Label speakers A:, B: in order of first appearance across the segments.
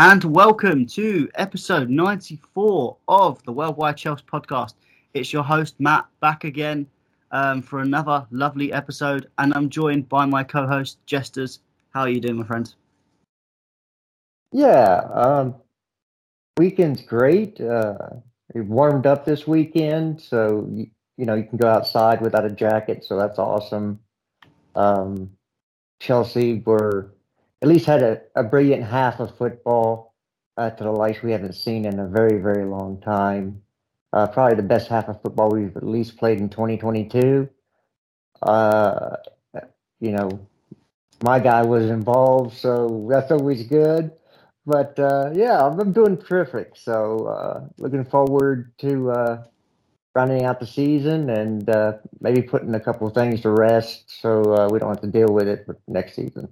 A: and welcome to episode 94 of the Worldwide Chelsea podcast. It's your host, Matt, back again um, for another lovely episode, and I'm joined by my co host, Jesters. How are you doing, my friend?
B: Yeah, um, weekend's great. Uh, we warmed up this weekend, so you, you know you can go outside without a jacket, so that's awesome. Um, Chelsea were at least had a, a brilliant half of football uh, to the likes we haven't seen in a very, very long time. Uh, probably the best half of football we've at least played in 2022. Uh, you know, my guy was involved, so that's always good. But uh, yeah, I'm doing terrific. So uh, looking forward to uh, rounding out the season and maybe putting a couple of things to rest so we don't have to deal with it next season.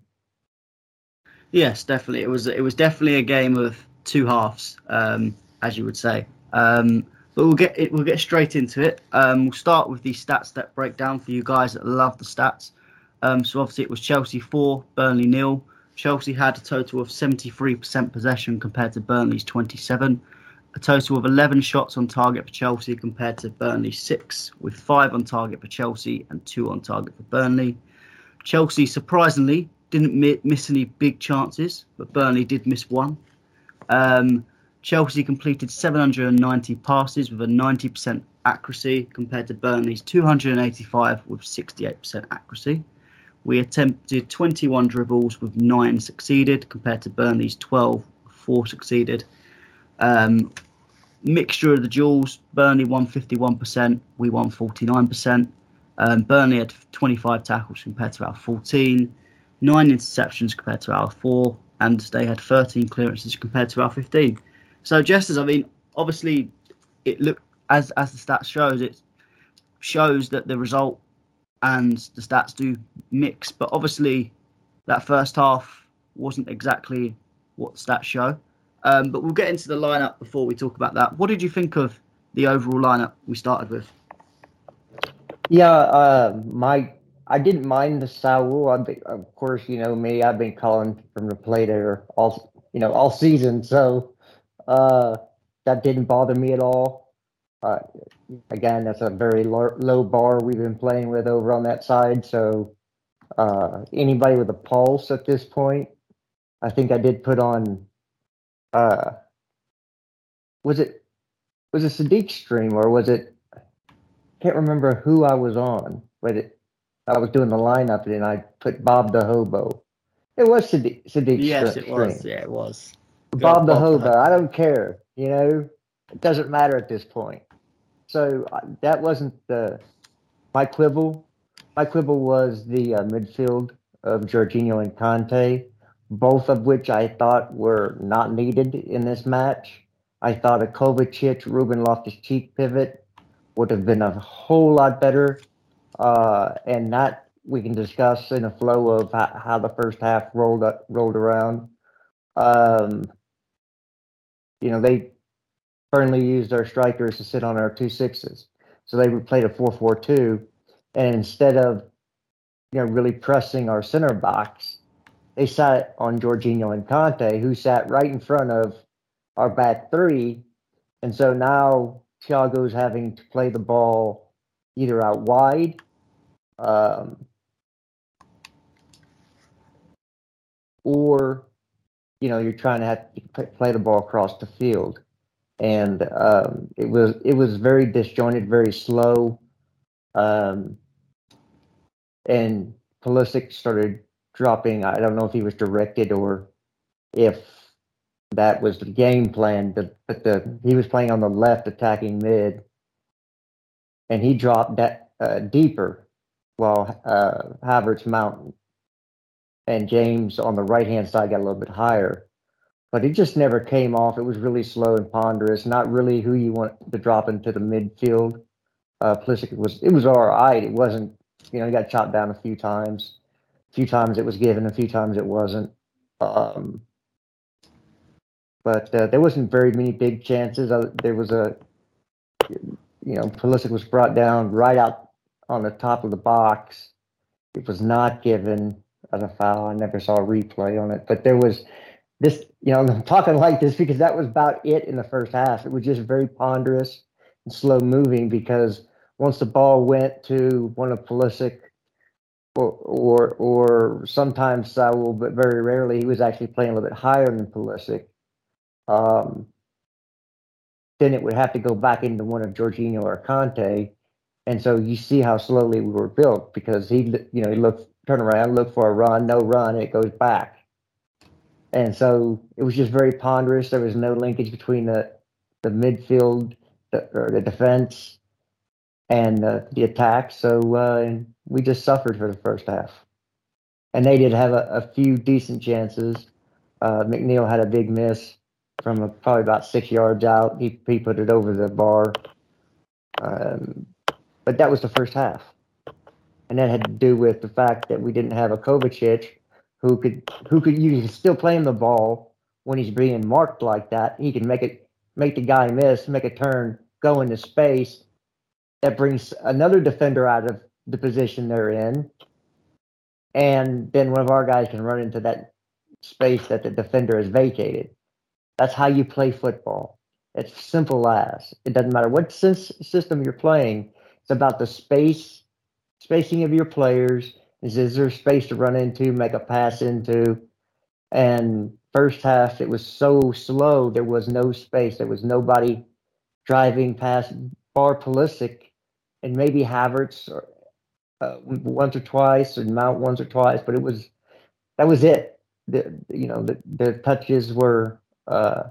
A: Yes, definitely. It was it was definitely a game of two halves, um, as you would say. Um, but we'll get it, we'll get straight into it. Um, we'll start with the stats that break down for you guys that love the stats. Um, so obviously it was Chelsea four, Burnley nil. Chelsea had a total of 73% possession compared to Burnley's 27. A total of 11 shots on target for Chelsea compared to Burnley's six, with five on target for Chelsea and two on target for Burnley. Chelsea surprisingly didn't mi- miss any big chances, but Burnley did miss one. Um, Chelsea completed 790 passes with a 90% accuracy compared to Burnley's 285 with 68% accuracy. We attempted 21 dribbles with 9 succeeded compared to Burnley's 12 4 succeeded. Um, mixture of the duels, Burnley won 51%, we won 49%. Um, Burnley had 25 tackles compared to our 14, 9 interceptions compared to our 4, and they had 13 clearances compared to our 15. So, just as I mean, obviously, it looked as as the stats shows, it shows that the result and the stats do mix. But obviously, that first half wasn't exactly what stats show. Um, but we'll get into the lineup before we talk about that. What did you think of the overall lineup we started with?
B: Yeah, uh, my I didn't mind the Saul. I be, of course, you know me. I've been calling from the play there all you know all season, so uh, that didn't bother me at all. Uh, again, that's a very low, low, bar we've been playing with over on that side. So uh, anybody with a pulse at this point, I think I did put on. Uh, was it was it Sadiq stream or was it? Can't remember who I was on, but it, I was doing the lineup and I put Bob the Hobo. It was Sadiq. Sadiq
A: yes, it was. Yeah, it was.
B: Bob the Hobo. I don't care. You know, it doesn't matter at this point. So uh, that wasn't the my quibble. My quibble was the uh, midfield of Jorginho and Kante, both of which I thought were not needed in this match. I thought a Kovacic, Ruben Loftus-Cheek pivot would have been a whole lot better, uh, and that we can discuss in a flow of how, the first half rolled up, rolled around. Um, you know, they Burnley used our strikers to sit on our two sixes. So they played a 4 4 2. And instead of, you know, really pressing our center box, they sat on Jorginho and Kante, who sat right in front of our back three. And so now Thiago's having to play the ball either out wide, um, or you know, you're trying to have to play the ball across the field, and um, it was it was very disjointed, very slow, um, and Pulisic started dropping. I don't know if he was directed or if that was the game plan, but, but the he was playing on the left, attacking mid, and he dropped that uh, deeper while uh, Havertz Mountain and James on the right hand side got a little bit higher. But it just never came off. It was really slow and ponderous, not really who you want to drop into the midfield. Uh, was it was all right. It wasn't, you know, he got chopped down a few times. A few times it was given, a few times it wasn't. Um, but uh, there wasn't very many big chances. Uh, there was a, you know, Pulisic was brought down right out on the top of the box. It was not given as a foul. I never saw a replay on it, but there was this, you know, I'm talking like this because that was about it in the first half. It was just very ponderous and slow moving because once the ball went to one of Pulisic or or, or sometimes Saul, but very rarely he was actually playing a little bit higher than Pulisic. Um, then it would have to go back into one of Jorginho or Kante, and so you see how slowly we were built because he, you know, he looked, turn around, look for a run, no run, it goes back. And so it was just very ponderous. There was no linkage between the the midfield the, or the defense and uh, the attack. So uh, we just suffered for the first half. And they did have a, a few decent chances. Uh, McNeil had a big miss from a, probably about six yards out. He, he put it over the bar. Um, but that was the first half. And that had to do with the fact that we didn't have a Kovacic who could who could you can still play him the ball when he's being marked like that. He can make it make the guy miss, make a turn, go into space. That brings another defender out of the position they're in. And then one of our guys can run into that space that the defender has vacated. That's how you play football. It's simple as. It doesn't matter what system you're playing. It's about the space, spacing of your players. Is, is there space to run into, make a pass into? And first half, it was so slow. There was no space. There was nobody driving past Bar Pulisic and maybe Havertz or, uh, once or twice and Mount once or twice, but it was that was it. The you know the the touches were uh,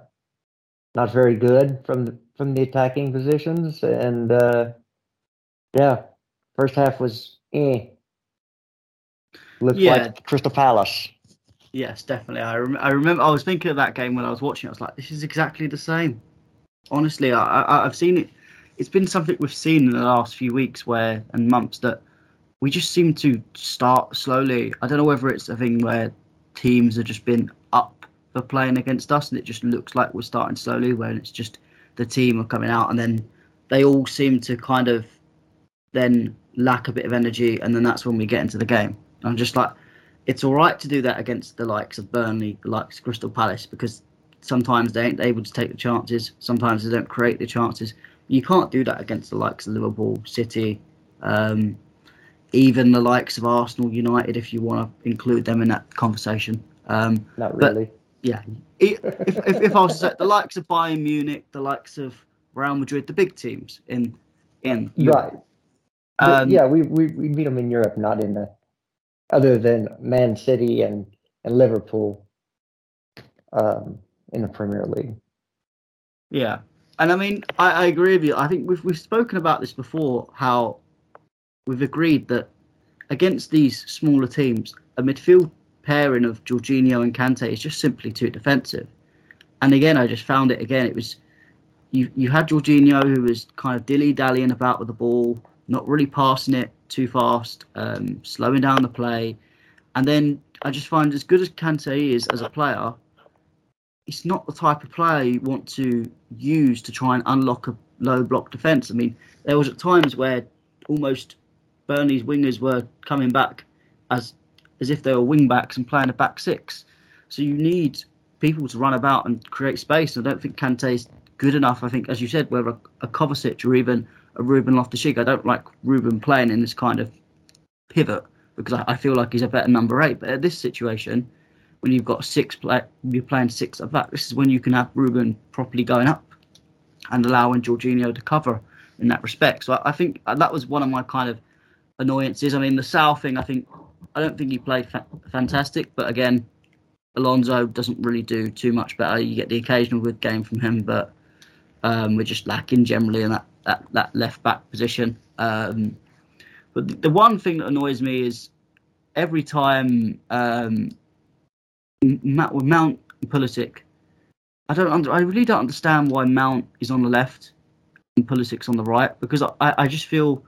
B: not very good from the from the attacking positions, and uh, yeah, first half was eh. Looked yeah. like Crystal Palace.
A: Yes, definitely. I, rem- I remember I was thinking of that game when I was watching. It. I was like, this is exactly the same. Honestly, I, I I've seen it. It's been something we've seen in the last few weeks where and months that we just seem to start slowly. I don't know whether it's a thing where teams have just been up for playing against us and it just looks like we're starting slowly, when it's just the team are coming out and then they all seem to kind of then lack a bit of energy and then that's when we get into the game. I'm just like, it's all right to do that against the likes of Burnley, the likes of Crystal Palace, because sometimes they ain't able to take the chances. Sometimes they don't create the chances. You can't do that against the likes of Liverpool, City, um, even the likes of Arsenal, United, if you want to include them in that conversation. Um,
B: Not really.
A: yeah, if, if, if I was to say the likes of Bayern Munich, the likes of Real Madrid, the big teams in in
B: right. Um, yeah, we, we we meet them in Europe, not in the other than Man City and and Liverpool um, in the Premier League.
A: Yeah, and I mean, I, I agree with you. I think we've we've spoken about this before. How we've agreed that against these smaller teams, a midfield pairing of Jorginho and Kante is just simply too defensive. And again, I just found it again. It was you you had Jorginho who was kind of dilly dallying about with the ball, not really passing it too fast, um, slowing down the play, and then I just find as good as Kante is as a player, it's not the type of player you want to use to try and unlock a low block defence. I mean, there was at times where almost Burnley's wingers were coming back as as if they were wing backs and playing a back six. So you need people to run about and create space. I don't think Kante's good enough. I think, as you said, whether a, a Kovacic or even a Ruben Loftus-Cheek, I don't like Ruben playing in this kind of pivot because I, I, feel like he's a better number eight. But at this situation, when you've got six play, you're playing six at back. This is when you can have Ruben properly going up and allowing Jorginho to cover in that respect. So I, I think that was one of my kind of annoyances. I mean, the Saul thing, I think, I don't think he played fa- fantastic, but again, Alonso doesn't really do too much better. You get the occasional good game from him, but um, we're just lacking generally in that, that, that left back position. Um, but the, one thing that annoys me is every time um, Mount, and Pulisic, I don't I really don't understand why Mount is on the left and Pulisic's on the right because I, I just feel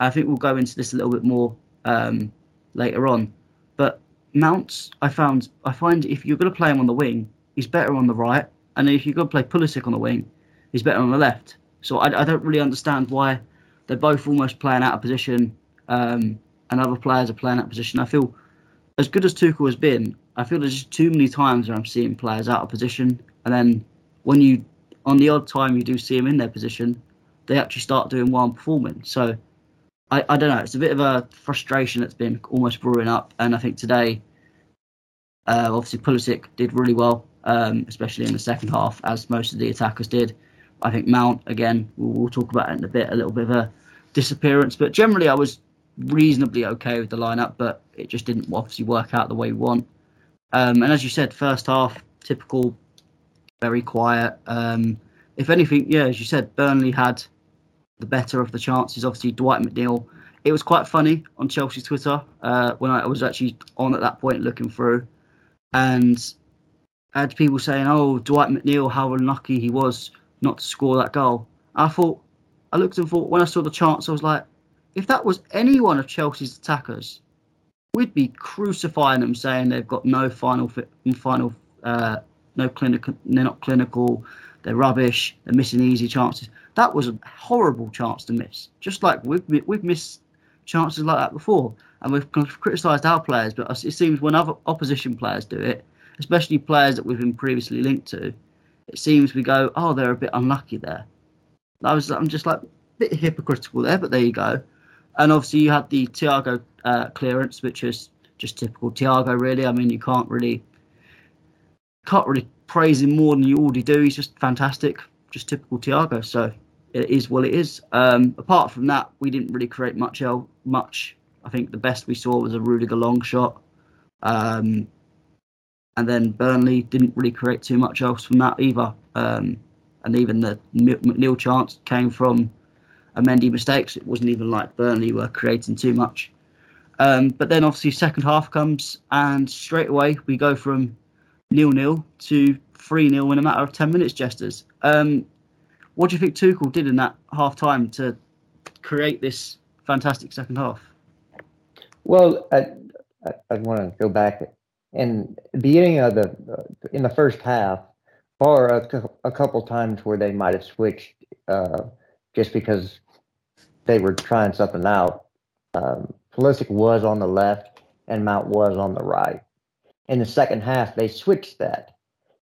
A: I think we'll go into this a little bit more um, later on. But Mounts, I found, I find if you're going to play him on the wing, he's better on the right, and if you're going to play Pulisic on the wing, he's better on the left. So I, I don't really understand why they're both almost playing out of position, um, and other players are playing out of position. I feel as good as Tuchel has been, I feel there's just too many times where I'm seeing players out of position, and then when you, on the odd time you do see them in their position, they actually start doing well and performing. So I, I don't know. It's a bit of a frustration that's been almost brewing up, and I think today, uh, obviously Pulisic did really well, um, especially in the second half, as most of the attackers did. I think Mount again. We'll, we'll talk about it in a bit. A little bit of a disappearance, but generally I was reasonably okay with the lineup, but it just didn't obviously work out the way we want. Um, and as you said, first half typical, very quiet. Um, if anything, yeah, as you said, Burnley had the better of the chances. Obviously, Dwight McNeil. It was quite funny on Chelsea's Twitter uh, when I was actually on at that point looking through, and I had people saying, "Oh, Dwight McNeil, how unlucky he was not to score that goal." I thought, I looked and thought when I saw the chance, I was like, if that was any one of Chelsea's attackers, we'd be crucifying them, saying they've got no final final, uh, no clinical, they're not clinical, they're rubbish, they're missing easy chances. That was a horrible chance to miss. Just like we've we've missed chances like that before, and we've criticised our players, but it seems when other opposition players do it, especially players that we've been previously linked to, it seems we go, oh, they're a bit unlucky there. I was, I'm just like a bit hypocritical there, but there you go. And obviously you had the Thiago uh, clearance, which is just typical Thiago, really. I mean, you can't really can't really praise him more than you already do. He's just fantastic, just typical Thiago. So it is what it is. Um, apart from that, we didn't really create much. El- much. I think the best we saw was a Rudiger long shot. Um, and then Burnley didn't really create too much else from that either. Um, and even the McNeil chance came from a Mendy mistakes. It wasn't even like Burnley were creating too much. Um, but then obviously second half comes and straight away we go from nil nil to three 0 in a matter of ten minutes. Jesters, um, what do you think Tuchel did in that half time to create this fantastic second half?
B: Well, I, I, I want to go back the beginning of the in the first half, bar a, a couple times where they might have switched uh, just because they were trying something out. Um, Pulisic was on the left and Mount was on the right. In the second half, they switched that.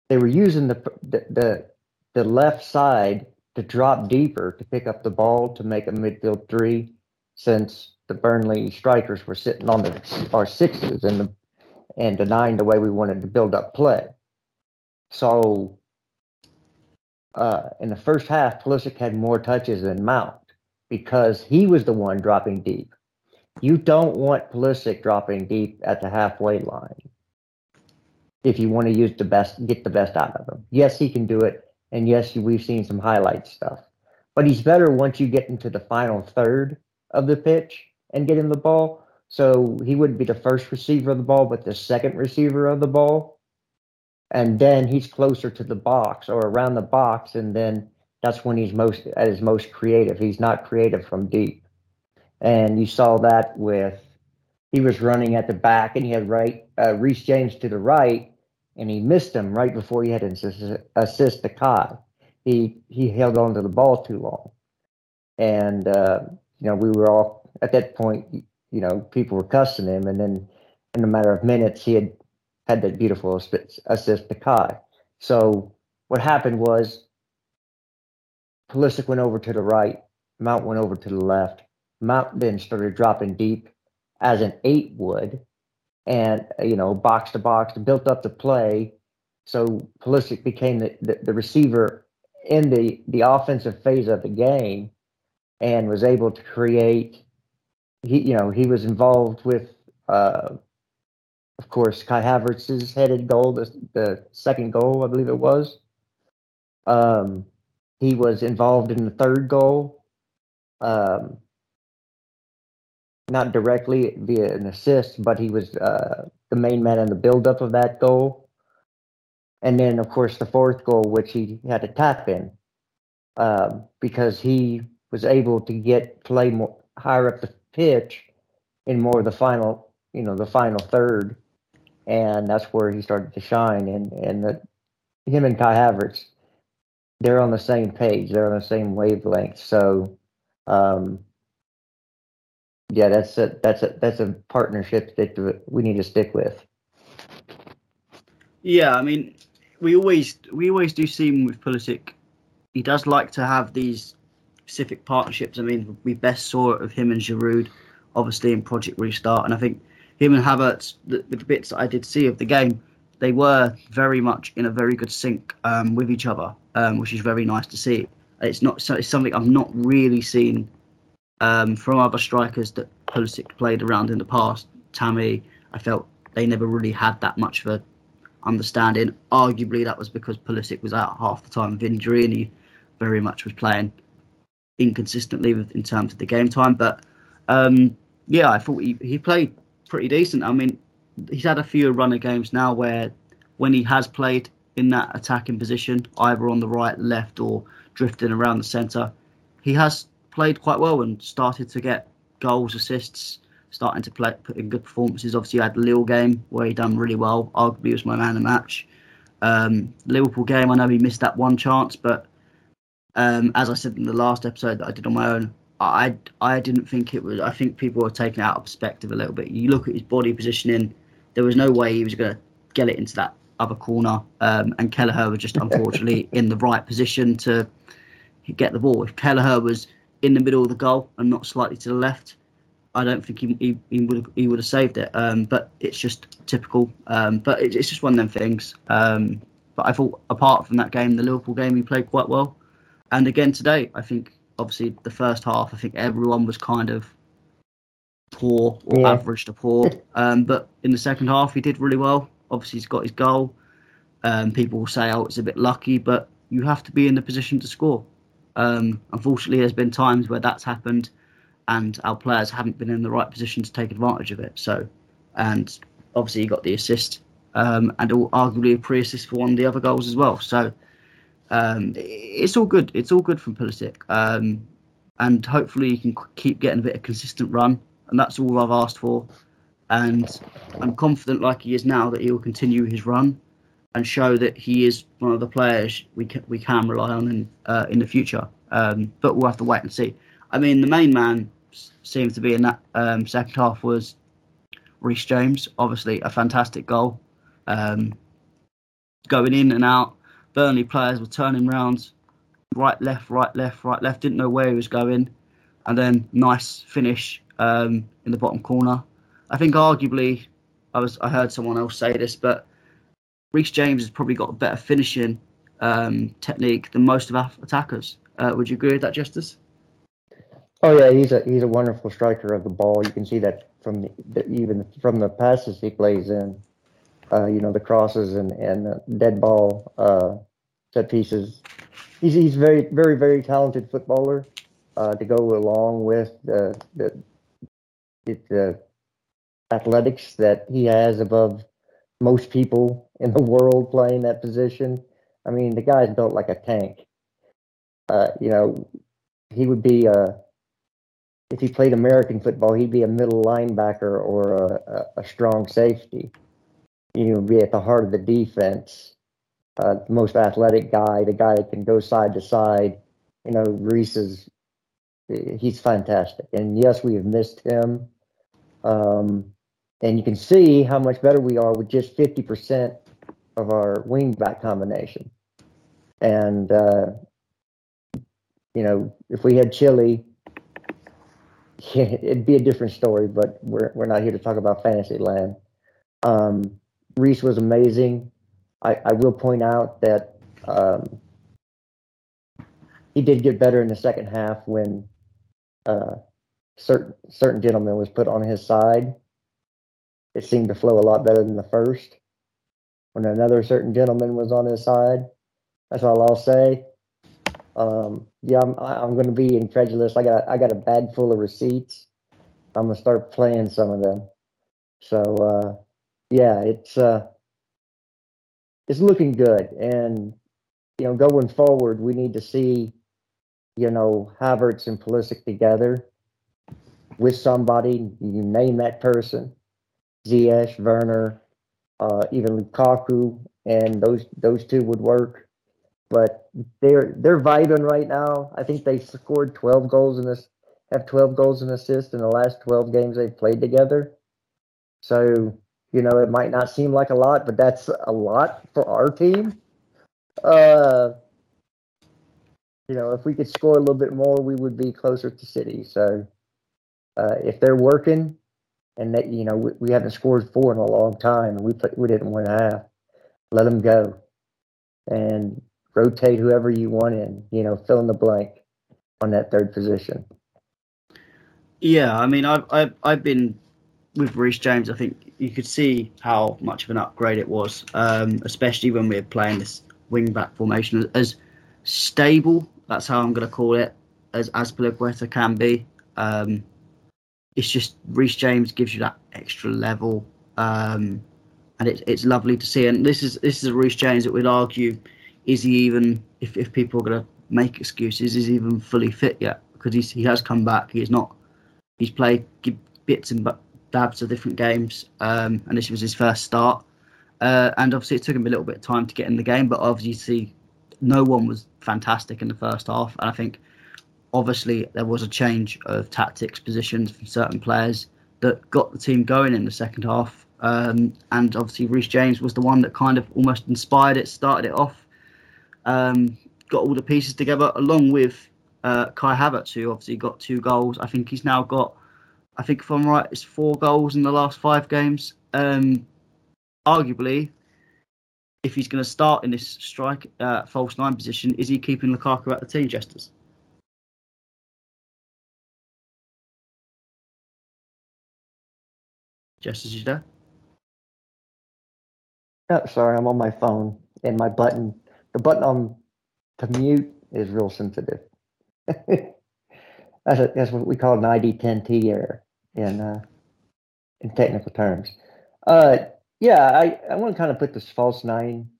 B: They were using the the the, the left side to drop deeper to pick up the ball to make a midfield three, since the Burnley strikers were sitting on the our sixes and the and denying the way we wanted to build up play. So uh, in the first half, Pulisic had more touches than Mount because he was the one dropping deep. You don't want Pulisic dropping deep at the halfway line if you want to use the best, get the best out of him. Yes, he can do it, and yes, we've seen some highlight stuff. But he's better once you get into the final third of the pitch and get him the ball. So he wouldn't be the first receiver of the ball, but the second receiver of the ball and then he's closer to the box or around the box, and then that's when he's most at his most creative. He's not creative from deep, and you saw that with he was running at the back, and he had right uh, Reece James to the right, and he missed him right before he had to assist, assist the Kai. He he held on to the ball too long, and uh, you know we were all at that point. You know people were cussing him, and then in a matter of minutes he had had that beautiful assist to Kai. So what happened was Pulisic went over to the right, Mount went over to the left. Mount then started dropping deep as an eight would, and you know box to box, built up the play. So Pulisic became the, the, the receiver in the the offensive phase of the game, and was able to create. He you know he was involved with uh, of course, Kai Havertz's headed goal, the, the second goal, I believe it was. Um, he was involved in the third goal, um, not directly via an assist, but he was uh, the main man in the build-up of that goal. And then, of course, the fourth goal, which he had to tap in, um, because he was able to get play more higher up the pitch in more of the final, you know, the final third and that's where he started to shine. And and the, him and Kai Havertz, they're on the same page. They're on the same wavelength. So, um, yeah, that's a that's a that's a partnership that we need to stick with.
A: Yeah, I mean, we always we always do see him with Pulisic. He does like to have these specific partnerships. I mean, we best saw it of him and Giroud, obviously in Project Restart, and I think him and Havertz, the, the bits that I did see of the game, they were very much in a very good sync um, with each other, um, which is very nice to see. It's not it's something I've not really seen um, from other strikers that Pulisic played around in the past. Tammy, I felt they never really had that much of a understanding. Arguably, that was because Pulisic was out half the time of injury and he very much was playing inconsistently with, in terms of the game time. But um, yeah, I thought he, he played pretty decent. I mean, he's had a few runner games now where when he has played in that attacking position, either on the right, left, or drifting around the centre, he has played quite well and started to get goals, assists, starting to play, put in good performances. Obviously, you had the Lille game where he done really well. Arguably, was my man of the match. Um, Liverpool game, I know he missed that one chance, but um, as I said in the last episode that I did on my own, I I didn't think it was. I think people were taking it out of perspective a little bit. You look at his body positioning. There was no way he was going to get it into that other corner, um, and Kelleher was just unfortunately in the right position to get the ball. If Kelleher was in the middle of the goal and not slightly to the left, I don't think he, he, he would have, he would have saved it. Um, but it's just typical. Um, but it, it's just one of them things. Um, but I thought apart from that game, the Liverpool game, he played quite well. And again today, I think obviously the first half, I think everyone was kind of poor or yeah. average to poor. Um, but in the second half, he did really well. Obviously, he's got his goal. Um, people will say, "Oh, it's a bit lucky," but you have to be in the position to score. Um, unfortunately, there's been times where that's happened, and our players haven't been in the right position to take advantage of it. So, and obviously, he got the assist, um, and arguably a pre-assist for one of the other goals as well. So, um, it's all good. It's all good from Pulisic, um, and hopefully, he can keep getting a bit of consistent run, and that's all I've asked for. And I'm confident, like he is now, that he will continue his run and show that he is one of the players we can, we can rely on in uh, in the future. Um, but we'll have to wait and see. I mean, the main man seems to be in that um, second half was Reece James. Obviously, a fantastic goal, um, going in and out. Burnley players were turning round, right, left, right, left, right, left. Didn't know where he was going, and then nice finish um, in the bottom corner. I think arguably, I was I heard someone else say this, but Reece James has probably got a better finishing um, technique than most of our attackers. Uh, would you agree with that, Jesters?
B: Oh yeah, he's a he's a wonderful striker of the ball. You can see that from the, the, even from the passes he plays in. Uh, you know the crosses and and dead ball uh, set pieces. He's he's very very very talented footballer uh, to go along with the the, the athletics that he has above most people in the world playing that position. I mean, the guy's built like a tank. Uh, you know, he would be a, uh, if he played American football, he'd be a middle linebacker or a, a, a strong safety. You know, be at the heart of the defense. Uh, most athletic guy, the guy that can go side to side. You know, Reece is he's fantastic. And yes, we have missed him. Um, and you can see how much better we are with just 50% of our wing back combination. And, uh, you know, if we had Chile, it'd be a different story, but we're, we're not here to talk about fantasy land. Um, Reece was amazing. I, I will point out that um, he did get better in the second half when uh, certain certain gentleman was put on his side it seemed to flow a lot better than the first. When another certain gentleman was on his side, that's all I'll say. Um, yeah, I'm I'm going to be incredulous. I got I got a bag full of receipts. I'm going to start playing some of them. So uh, yeah, it's uh, it's looking good, and you know, going forward, we need to see you know Havertz and Pulisic together with somebody. You name that person Ziyech, Werner, uh, even Lukaku, and those those two would work. But they're they're vibing right now. I think they scored 12 goals in this, have 12 goals and assists in the last 12 games they've played together. So You know, it might not seem like a lot, but that's a lot for our team. Uh, you know, if we could score a little bit more, we would be closer to City. So uh, if they're working, and that you know we, we haven't scored four in a long time, and we put, we didn't win half, let them go, and rotate whoever you want in. You know, fill in the blank on that third position.
A: Yeah, I mean, I've I've, I've been with Reece James. I think you could see how much of an upgrade it was, um, especially when we are playing this wing back formation as stable. That's how I'm going to call it, as Azpilicueta can be. Um, it's just Reece James gives you that extra level, um, and it's it's lovely to see. And this is this is a Reece James that we'd argue is he even if, if people are going to make excuses is he even fully fit yet because he's, he has come back. He's not. He's played bits and dabs of different games, um, and this was his first start. Uh, and obviously, it took him a little bit of time to get in the game, but obviously, no one was fantastic in the first half. And I think, obviously, there was a change of tactics, positions from certain players that got the team going in the second half. Um, and obviously, Reece James was the one that kind of almost inspired it, started it off, um, got all the pieces together, along with uh, Kai Havertz, who obviously got two goals. I think he's now got, I think if I'm right, it's four goals in the last five games. Um, arguably, if he's going to start in this strike uh, false nine position, is he keeping Lukaku at the team, Jesters? Jesters, you there?
B: Oh, sorry, I'm on my phone and my button, the button on to mute is real sensitive. that's, a, that's what we call an ID10T error in uh, in technical terms. Uh, yeah, I, I want to kind of put this false nine.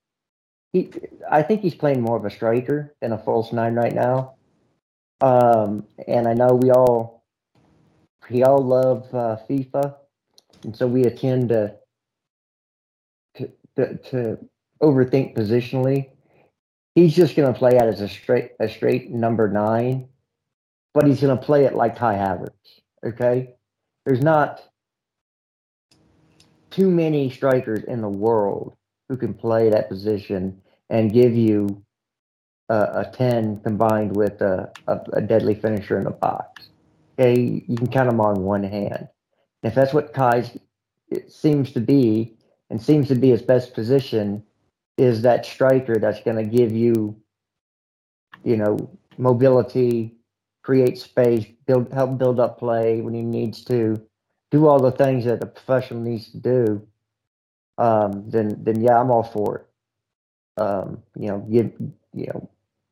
B: He, I think he's playing more of a striker than a false nine right now. Um, and I know we all we all love uh, FIFA, and so we attend to to, to, to overthink positionally. He's just going to play out as a straight a straight number nine, but he's going to play it like Kai Havertz. Okay, there's not too many strikers in the world who can play that position and give you a, a 10 combined with a, a, a, deadly finisher in the box. Okay, you can count them on one hand. If that's what Kai's it seems to be, and seems to be his best position, is that striker that's going to give you, you know, mobility, create space, build help build up play when he needs to, do all the things that a professional needs to do, um, then then yeah, I'm all for it. Um, you know, give you know,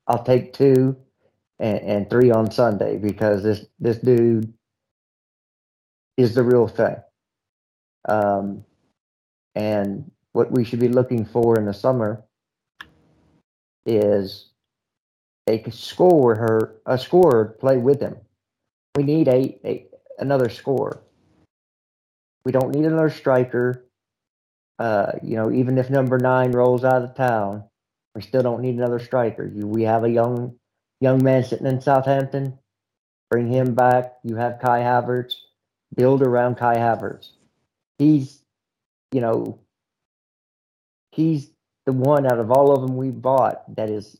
B: I'll take two and, and three on Sunday because this this dude is the real thing. Um, and what we should be looking for in the summer is a score her a scorer play with him. We need a, a another score. We don't need another striker. Uh, you know, even if number nine rolls out of town, we still don't need another striker. You, we have a young young man sitting in Southampton. Bring him back. You have Kai Havertz. Build around Kai Havertz. He's, you know, he's the one out of all of them we bought that is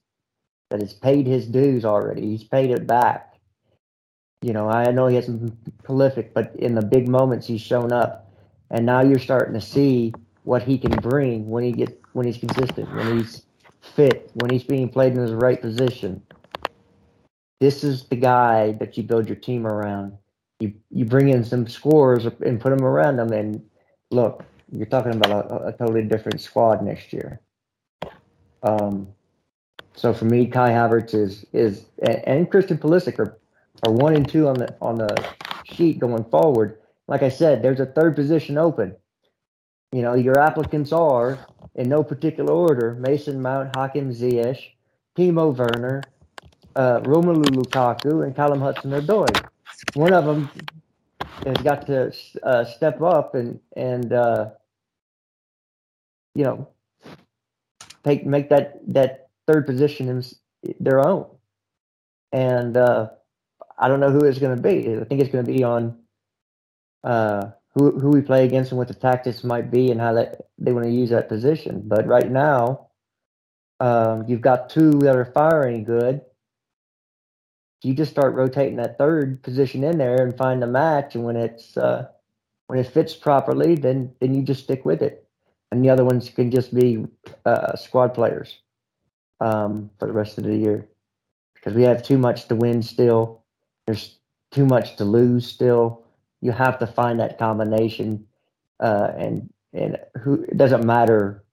B: that has paid his dues already. He's paid it back. You know, I know he hasn't been prolific, but in the big moments he's shown up, and now you're starting to see what he can bring when he gets when he's consistent, when he's fit, when he's being played in his right position. This is the guy that you build your team around. You you bring in some scores and put them around them, and look, you're talking about a, a totally different squad next year. Um, so for me, Kai Havertz is is and, Christian Pulisic are are one and two on the on the sheet going forward. Like I said, there's a third position open. You know, your applicants are in no particular order: Mason Mount, Hakim Ziyech, Timo Werner, uh, Romelu Lukaku, and Callum Hudson-Odoi. One of them has got to uh, step up and and uh, you know take make that that third position is their own. And uh, I don't know who it's going to be. I think it's going to be on uh, who who we play against and what the tactics might be and how that they want to use that position. But right now, um, you've got two that are firing good. You just start rotating that third position in there and find a match, and when it's uh, when it fits properly, then then you just stick with it, and the other ones can just be uh, squad players um, for the rest of the year because we have too much to win still. There's too much to lose still. You have to find that combination, uh, and and who it doesn't matter,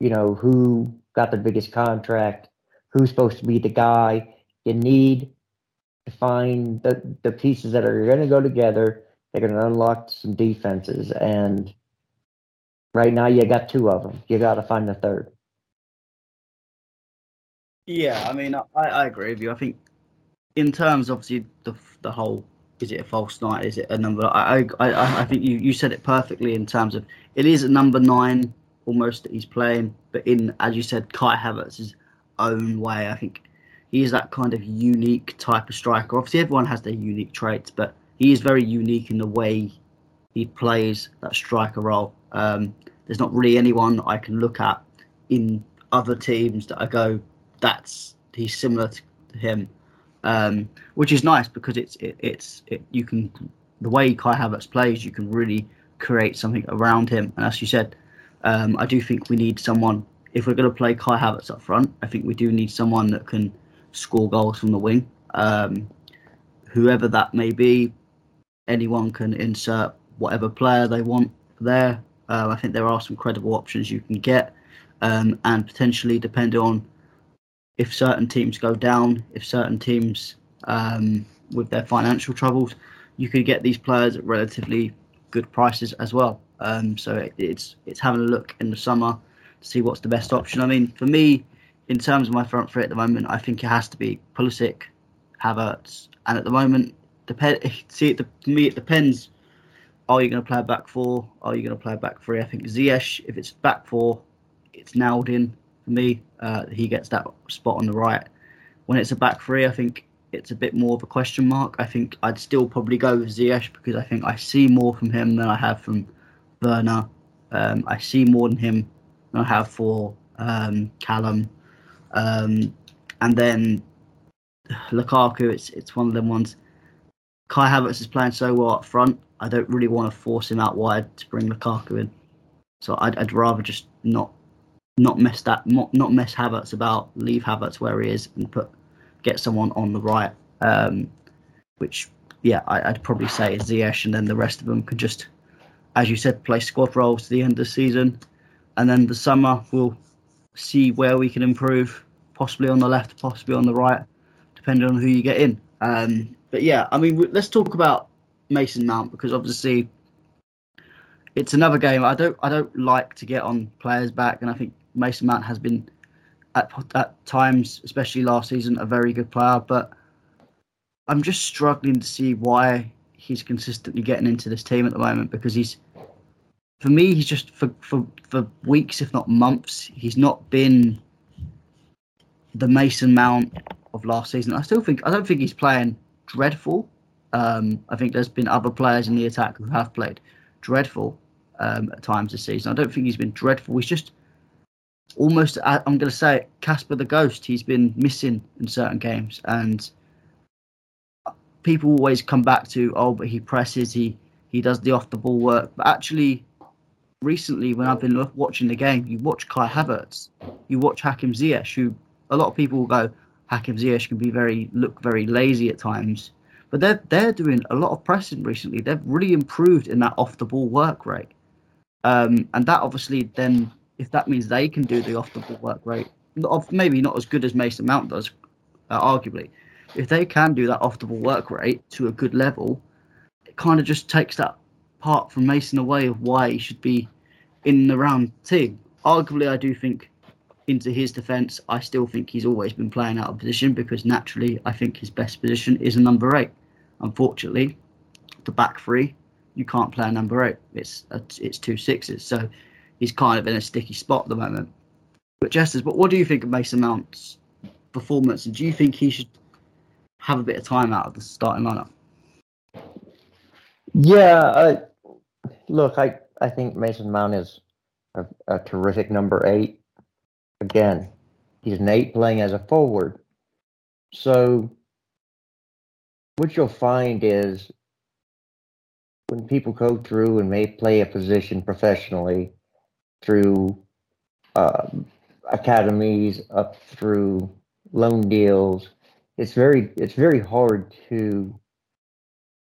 B: you know, who got the biggest contract, who's supposed to be the guy. You need to find the the pieces that are going to go together. They're going to unlock some defenses, and right now you got two of them. You got to find the third.
A: Yeah, I mean, I, I agree with you. I think in terms, obviously, the the whole is it a false nine? Is it a number? I I I think you you said it perfectly in terms of it is a number nine almost that he's playing, but in as you said, Kai Havertz's own way. I think he is that kind of unique type of striker. Obviously, everyone has their unique traits, but he is very unique in the way he plays that striker role. Um, there's not really anyone I can look at in other teams that I go, that's he's similar to him, um, which is nice because it's it, it's it, you can the way Kai Havertz plays, you can really create something around him. And as you said, um, I do think we need someone. If we're going to play Kai Havertz up front, I think we do need someone that can score goals from the wing. Um, whoever that may be, anyone can insert whatever player they want there. Uh, I think there are some credible options you can get, um, and potentially depending on if certain teams go down, if certain teams um, with their financial troubles, you could get these players at relatively good prices as well. Um, so it, it's it's having a look in the summer to see what's the best option. I mean, for me, in terms of my front three at the moment, I think it has to be Pulisic, Havertz, and at the moment, depend. See, it, for me, it depends. Are you going to play a back four? Are you going to play a back three? I think Ziyech, if it's back four, it's nailed in for me. Uh, he gets that spot on the right. When it's a back three, I think it's a bit more of a question mark. I think I'd still probably go with Ziyech because I think I see more from him than I have from Werner. Um, I see more than him than I have for um, Callum. Um, and then Lukaku, it's it's one of them ones. Kai Havertz is playing so well up front. I don't really want to force him out wide to bring Lukaku in. So I'd, I'd rather just not not mess that not, mess Havertz about, leave Havertz where he is, and put get someone on the right. Um, which yeah, I, would probably say is Ziyech, and then the rest of them could just, as you said, play squad roles to the end of the season, and then the summer we'll see where we can improve, possibly on the left, possibly on the right, depending on who you get in. Um, but yeah, I mean, let's talk about Mason Mount because obviously it's another game. I don't I don't like to get on players back, and I think Mason Mount has been at at times, especially last season, a very good player. But I'm just struggling to see why he's consistently getting into this team at the moment because he's for me he's just for for for weeks if not months he's not been the Mason Mount of last season. I still think I don't think he's playing dreadful. Um, I think there's been other players in the attack who have played dreadful um, at times this season. I don't think he's been dreadful. He's just almost I'm going to say Casper the Ghost. He's been missing in certain games, and people always come back to oh, but he presses, he he does the off the ball work. But actually, recently when I've been watching the game, you watch Kai Havertz, you watch Hakim Ziyech, who a lot of people will go Hakim Ziyech can be very look very lazy at times. But they're they're doing a lot of pressing recently. They've really improved in that off the ball work rate. Um, and that obviously then if that means they can do the off the ball work rate, maybe not as good as Mason Mount does, uh, arguably. If they can do that off the ball work rate to a good level, it kind of just takes that part from Mason away of why he should be in the round team. Arguably, I do think, into his defence, I still think he's always been playing out of position because naturally, I think his best position is a number eight. Unfortunately, the back three, you can't play a number eight. It's it's two sixes. So he's kind of in a sticky spot at the moment. But Jesters, but what do you think of Mason Mount's performance, and do you think he should have a bit of time out of the starting lineup?
B: Yeah, look, I, I think Mason Mount is a, a terrific number eight. Again, he's an eight playing as a forward. So what you'll find is when people go through and may play a position professionally through um, academies up through loan deals, it's very it's very hard to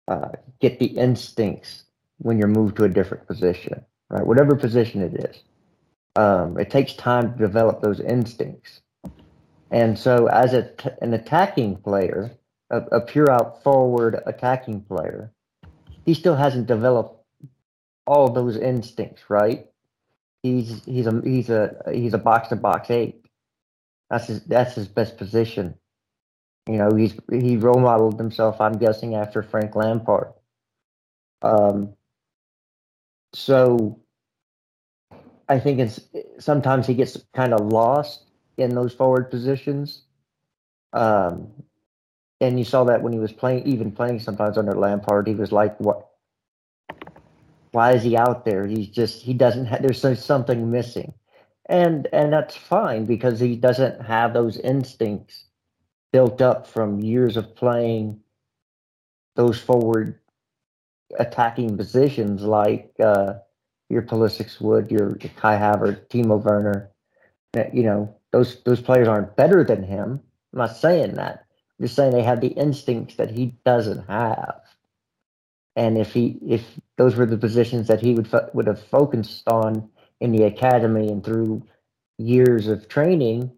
B: uh, get the instincts when you're moved to a different position, right? Whatever position it is, um, it takes time to develop those instincts. And so, as a t- an attacking player, a, a pure out forward attacking player, he still hasn't developed all those instincts, right? He's he's a he's a he's a box to box eight. That's his that's his best position. You know, he's he role modeled himself, I'm guessing, after Frank Lampard. Um, so I think it's sometimes he gets kind of lost in those forward positions. Um, and you saw that when he was playing, even playing sometimes under Lampard, he was like, "What? Why is he out there? He's just he doesn't. have there's something missing." And and that's fine because he doesn't have those instincts built up from years of playing those forward attacking positions like uh, your Pulisic would, your, Kai Havertz, Timo Werner. You know, those those players aren't better than him. I'm not saying that. I'm just saying they have the instincts that he doesn't have. And if he if those were the positions that he would would have focused on in the academy and through years of training,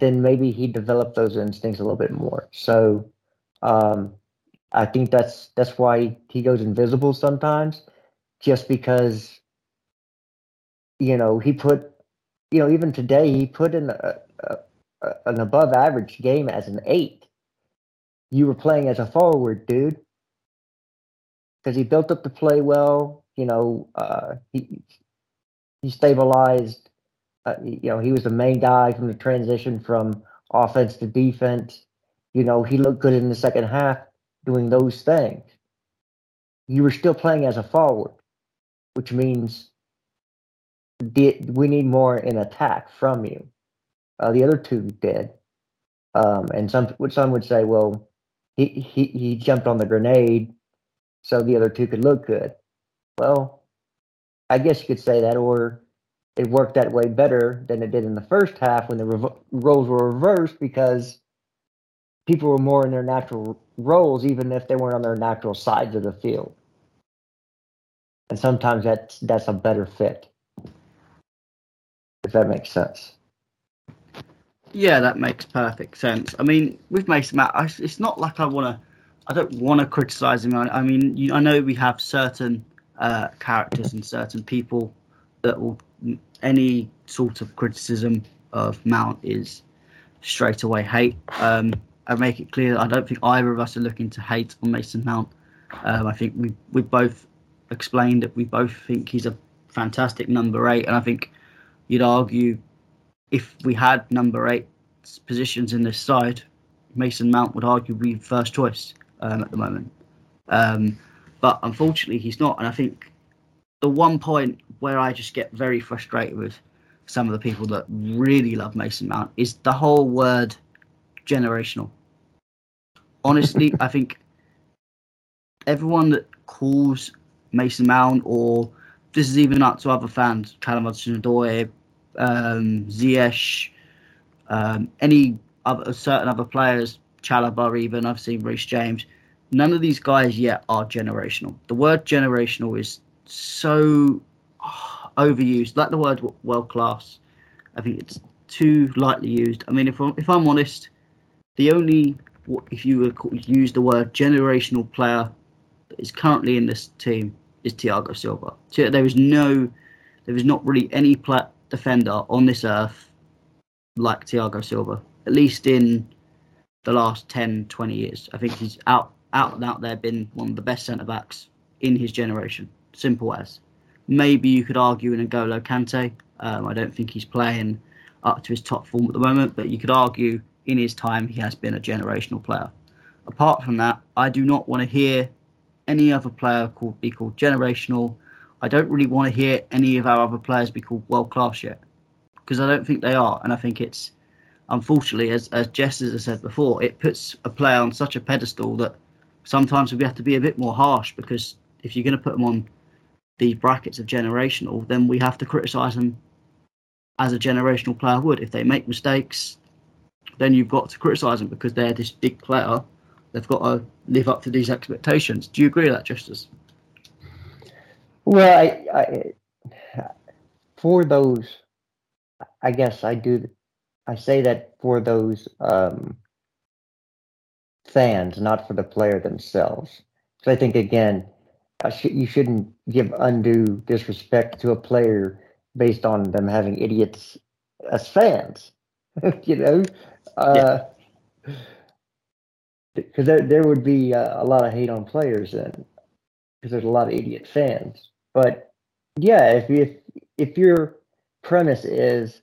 B: then maybe he developed those instincts a little bit more. So um, I think that's that's why he goes invisible sometimes, just because you know he put you know even today he put in a, a, an above average game as an eight. You were playing as a forward, dude, because he built up the play well. You know, uh, he he stabilized uh, you know, he was the main guy from the transition from offense to defense. You know, he looked good in the second half doing those things. You were still playing as a forward, which means we need more in attack from you. Uh, the other two did, um, and some some would say, well, he, he he jumped on the grenade, so the other two could look good. Well, I guess you could say that, or it worked that way better than it did in the first half when the roles were reversed because people were more in their natural roles, even if they weren't on their natural sides of the field. And sometimes that's that's a better fit. If that makes sense.
A: Yeah, that makes perfect sense. I mean, with Mason Mount, it's not like I want to. I don't want to criticize him. I mean, you, I know we have certain uh, characters and certain people that will any sort of criticism of Mount is straight away hate. Um, I make it clear that I don't think either of us are looking to hate on Mason Mount. Um, I think we we both explained that we both think he's a fantastic number eight, and I think you'd argue if we had number eight positions in this side, Mason Mount would argue be first choice um, at the moment. Um, but unfortunately, he's not, and I think the one point where I just get very frustrated with some of the people that really love Mason Mount is the whole word generational. Honestly, I think everyone that calls Mason Mount, or this is even up to other fans, Callum Hudson-Odoi, um, Ziyech, um, any other certain other players, Chalobah even, I've seen Reece James. None of these guys yet are generational. The word generational is so oh, overused. Like the word world class, I think it's too lightly used. I mean, if I'm, if I'm honest, the only if you use the word generational player that is currently in this team is Thiago Silva. There is no, there is not really any defender on this earth like Thiago Silva. At least in the last 10, 20 years, I think he's out out and out there been one of the best centre backs in his generation. Simple as. Maybe you could argue in N'Golo Kante. Um, I don't think he's playing up to his top form at the moment, but you could argue in his time he has been a generational player. Apart from that, I do not want to hear any other player called be called generational. I don't really want to hear any of our other players be called world class yet, because I don't think they are, and I think it's unfortunately, as as Jess has said before, it puts a player on such a pedestal that sometimes we have to be a bit more harsh because if you're going to put them on these brackets of generational, then we have to criticise them as a generational player would. If they make mistakes, then you've got to criticise them because they're this big player. They've got to live up to these expectations. Do you agree with that, Jesters?
B: Well, I, I, for those, I guess I do. I say that for those um, fans, not for the player themselves. So I think again, sh- you shouldn't give undue disrespect to a player based on them having idiots as fans. you know, because uh, there there would be uh, a lot of hate on players then, because there's a lot of idiot fans. But yeah, if if if your premise is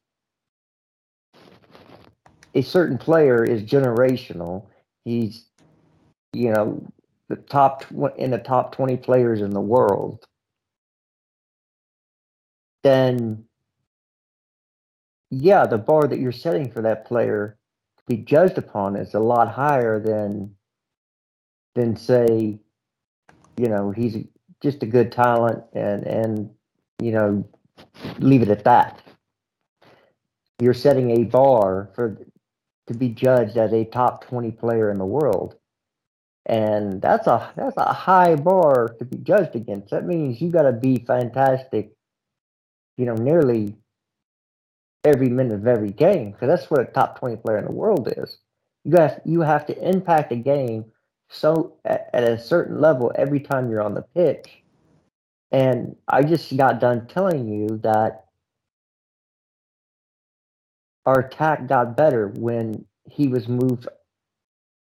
B: a certain player is generational, he's you know the top tw- in the top 20 players in the world. Then yeah the bar that you're setting for that player to be judged upon is a lot higher than than say you know he's just a good talent and and you know leave it at that. You're setting a bar for to be judged as a top 20 player in the world and that's a that's a high bar to be judged against. That means you got to be fantastic, you know, nearly every minute of every game because that's what a top twenty player in the world is. You got you have to impact a game so at, at a certain level every time you're on the pitch. And I just got done telling you that our attack got better when he was moved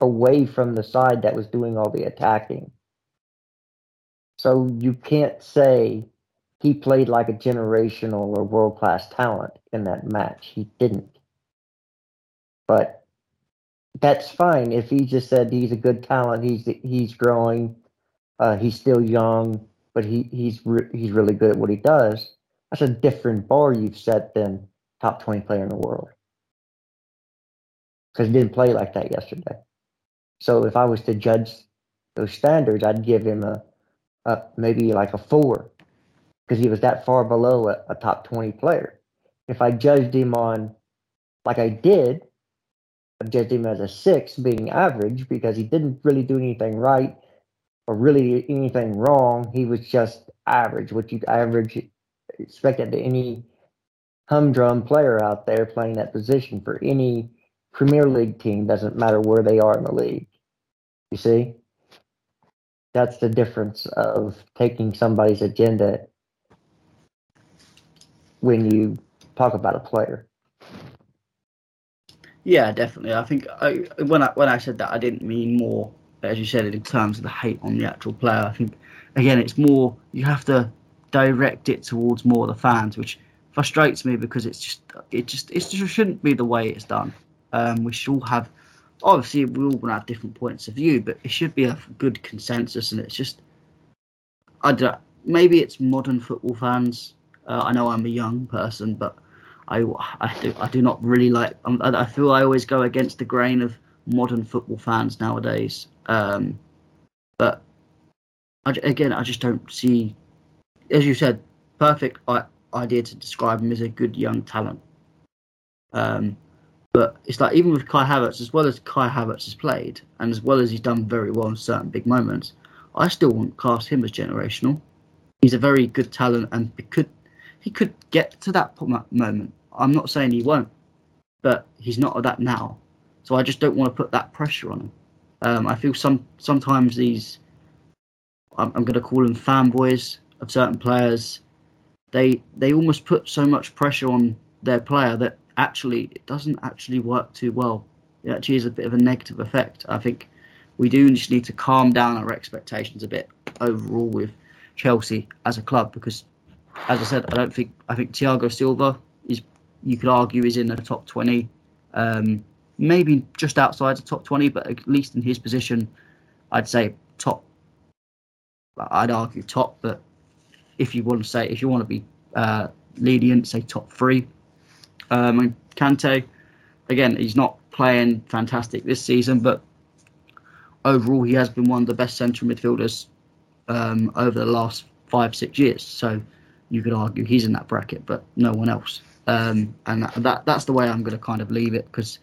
B: away from the side that was doing all the attacking. So you can't say he played like a generational or world class talent in that match. He didn't. But that's fine if he just said he's a good talent. He's he's growing. Uh, he's still young, but he he's re- he's really good at what he does. That's a different bar you've set than top twenty player in the world because he didn't play like that yesterday. So if I was to judge those standards, I'd give him a, a maybe like a four because he was that far below a, a top 20 player. If I judged him on, like I did, I judged him as a six, being average, because he didn't really do anything right or really anything wrong. He was just average, what you average expected to any humdrum player out there playing that position for any Premier League team doesn't matter where they are in the league. You see? That's the difference of taking somebody's agenda when you talk about a player.
A: Yeah, definitely. I think I, when I when I said that, I didn't mean more, as you said, in terms of the hate on the actual player. I think again, it's more you have to direct it towards more the fans, which frustrates me because it's just it just it just shouldn't be the way it's done. Um, we should all have, obviously, we all to have different points of view, but it should be a good consensus. And it's just, I don't. Maybe it's modern football fans. Uh, I know I'm a young person, but I, I do I do not really like. Um, I, I feel I always go against the grain of modern football fans nowadays. Um, but I, again, I just don't see, as you said, perfect idea to describe him as a good young talent. Um, but it's like even with Kai Havertz, as well as Kai Havertz has played, and as well as he's done very well in certain big moments, I still won't class him as generational. He's a very good talent, and he could he could get to that moment. I'm not saying he won't, but he's not at that now. So I just don't want to put that pressure on him. Um, I feel some sometimes these I'm, I'm going to call them fanboys of certain players. They they almost put so much pressure on their player that actually it doesn't actually work too well. It actually is a bit of a negative effect. I think we do just need to calm down our expectations a bit overall with Chelsea as a club because, as I said, I don't think I think Thiago Silva is you could argue is in the top twenty, um, maybe just outside the top twenty, but at least in his position, I'd say top. I'd argue top, but if you want to say if you want to be uh, lenient, say top three. Um, and Kante, again, he's not playing fantastic this season, but overall he has been one of the best central midfielders um, over the last five six years. So you could argue he's in that bracket, but no one else. Um, and that, that, that's the way I'm going to kind of leave it because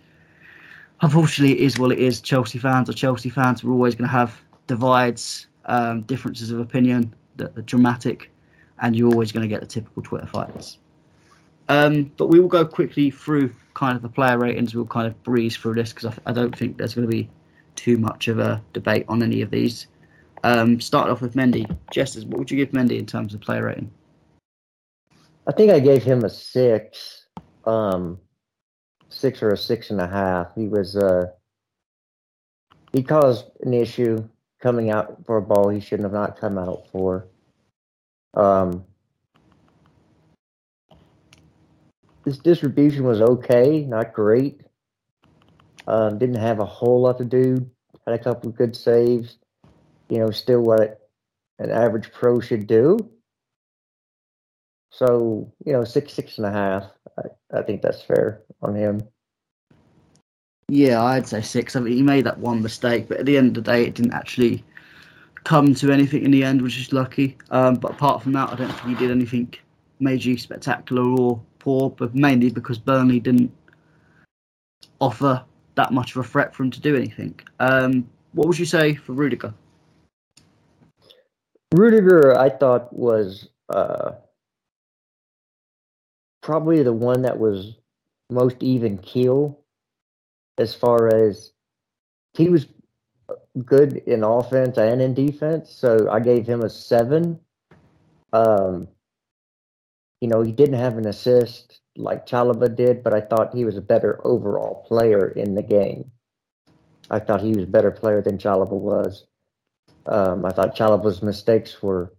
A: unfortunately it is what it is. Chelsea fans are Chelsea fans. We're always going to have divides, um, differences of opinion that are dramatic, and you're always going to get the typical Twitter fights. Um, but we will go quickly through kind of the player ratings. We'll kind of breeze through this because I, I, don't think there's going to be too much of a debate on any of these. Um, start off with Mendy. Jesters, what would you give Mendy in terms of player rating?
B: I think I gave him a six, um, six or a six and a half. He was uh, he caused an issue coming out for a ball he shouldn't have not come out for. Um, his distribution was okay, not great. Uh, didn't have a whole lot to do. Had a couple of good saves. You know, still what an average pro should do. So, you know, six, six and a half. I, I think that's fair on him.
A: Yeah, I'd say six. I mean, he made that one mistake, but at the end of the day, it didn't actually come to anything in the end, which is lucky. Um, but apart from that, I don't think he did anything majorly spectacular or poor, but mainly because Burnley didn't offer that much of a threat for him to do anything. Um, what would you say for Rudiger?
B: Rudiger, I thought was uh, probably the one that was most even keel as far as he was good in offense and in defense. So I gave him a seven. Um, you know, he didn't have an assist like Chalobah did, but I thought he was a better overall player in the game. I thought he was a better player than Chalobah was. Um, I thought Chalobah's mistakes were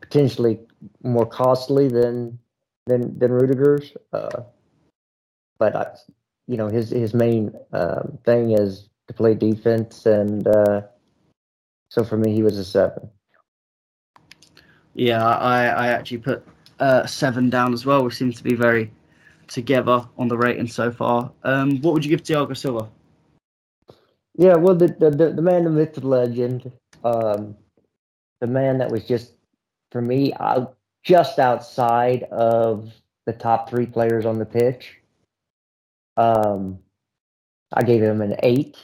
B: potentially more costly than than than Rudiger's. Uh, but I, you know, his his main um, thing is to play defense, and uh, so for me, he was a seven.
A: Yeah, I I actually put uh, seven down as well. We seem to be very together on the rating so far. Um, what would you give Thiago Silva?
B: Yeah, well, the the, the man, the myth, the legend, um, the man that was just for me out just outside of the top three players on the pitch. Um, I gave him an eight.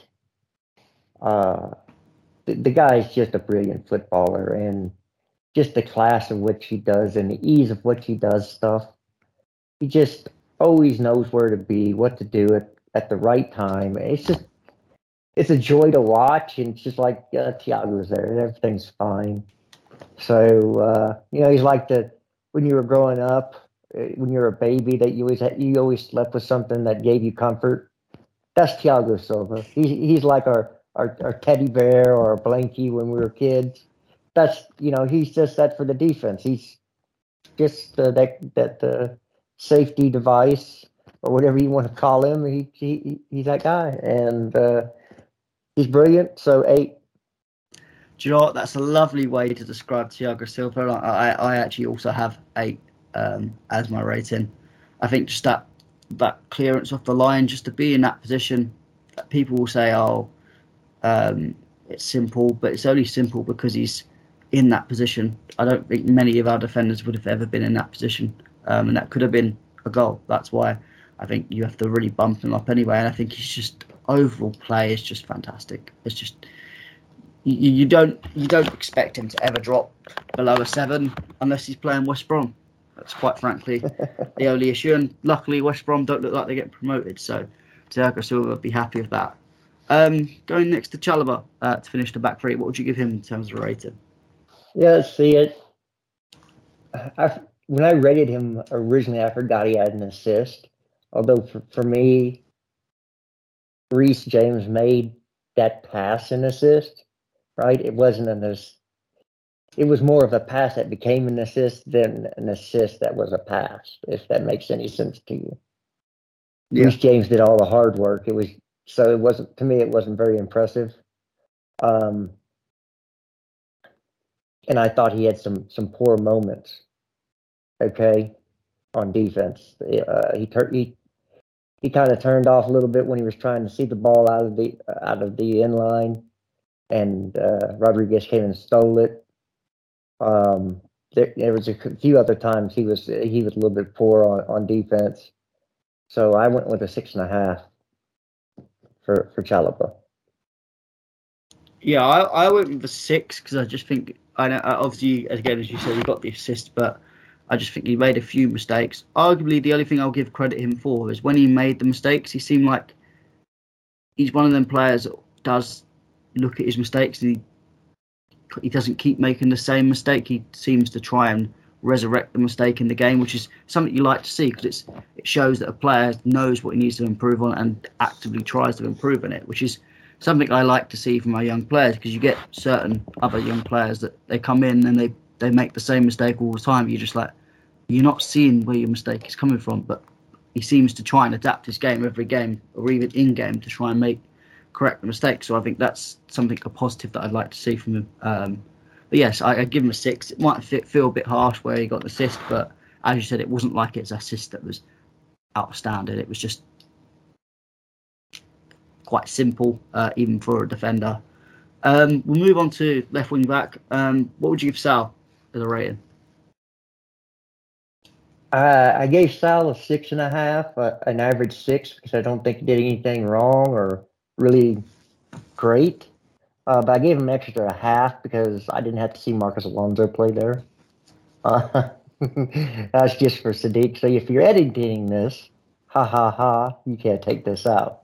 B: Uh, the, the guy is just a brilliant footballer, and just the class of which he does and the ease of which he does stuff. He just always knows where to be, what to do at, at the right time. It's just it's a joy to watch, and it's just like uh, Thiago's there, and everything's fine. So uh, you know, he's like the when you were growing up, uh, when you're a baby, that you always had, you always slept with something that gave you comfort. That's Thiago Silva. He's he's like our, our our teddy bear or a blankie when we were kids. That's you know he's just that for the defense. He's just uh, that that uh, safety device or whatever you want to call him. He, he he's that guy, and uh, he's brilliant. So eight
A: do you know what? That's a lovely way to describe Thiago Silva. I, I actually also have eight um, as my rating. I think just that that clearance off the line, just to be in that position, people will say, "Oh, um, it's simple," but it's only simple because he's in that position. I don't think many of our defenders would have ever been in that position, um, and that could have been a goal. That's why I think you have to really bump him up anyway. And I think he's just overall play is just fantastic. It's just you, you don't you don't expect him to ever drop below a seven unless he's playing West Brom. That's quite frankly the only issue. And luckily, West Brom don't look like they get promoted, so Thiago Silva would be happy with that. Um, going next to Chalobah uh, to finish the back three, what would you give him in terms of rating?
B: Yeah, see it. I, when I rated him originally, I forgot he had an assist. Although for, for me, Reece James made that pass an assist right? It wasn't an assist. It was more of a pass that became an assist than an assist that was a pass, if that makes any sense to you. Yeah. Reece James did all the hard work. It was so it wasn't to me. It wasn't very impressive. Um, and I thought he had some some poor moments. Okay, on defense, uh, he tur- he he kind of turned off a little bit when he was trying to see the ball out of the out of the end line, and uh, Rodriguez came and stole it. Um, there, there was a few other times he was he was a little bit poor on, on defense, so I went with a six and a half for for Chalobah.
A: Yeah, I, I went with six because I just think I know uh, obviously again as you said he got the assist, but I just think he made a few mistakes. Arguably, the only thing I'll give credit him for is when he made the mistakes, he seemed like he's one of them players that does look at his mistakes and he he doesn't keep making the same mistake. He seems to try and resurrect the mistake in the game, which is something you like to see because it shows that a player knows what he needs to improve on and actively tries to improve on it, which is something I like to see from our young players because you get certain other young players that they come in and they they make the same mistake all the time. You're just like you're not seeing where your mistake is coming from, but he seems to try and adapt his game every game or even in game to try and make correct the mistakes. So I think that's something a positive that I'd like to see from him. Um, but yes, I, I, give him a six. It might feel a bit harsh where he got the assist, but as you said, it wasn't like it's assist that was outstanding. It was just quite simple, uh, even for a defender. Um, we'll move on to left wing back. Um, what would you give Saúl as a rating?
B: Uh, I gave Saúl a six and a half, uh, an average six, because I don't think he did anything wrong or really great. Uh, but I gave him extra a half because I didn't have to see Marcos Alonso play there. Uh, that's just for Sadiq. So if you're editing this, ha ha ha, you can't take this out.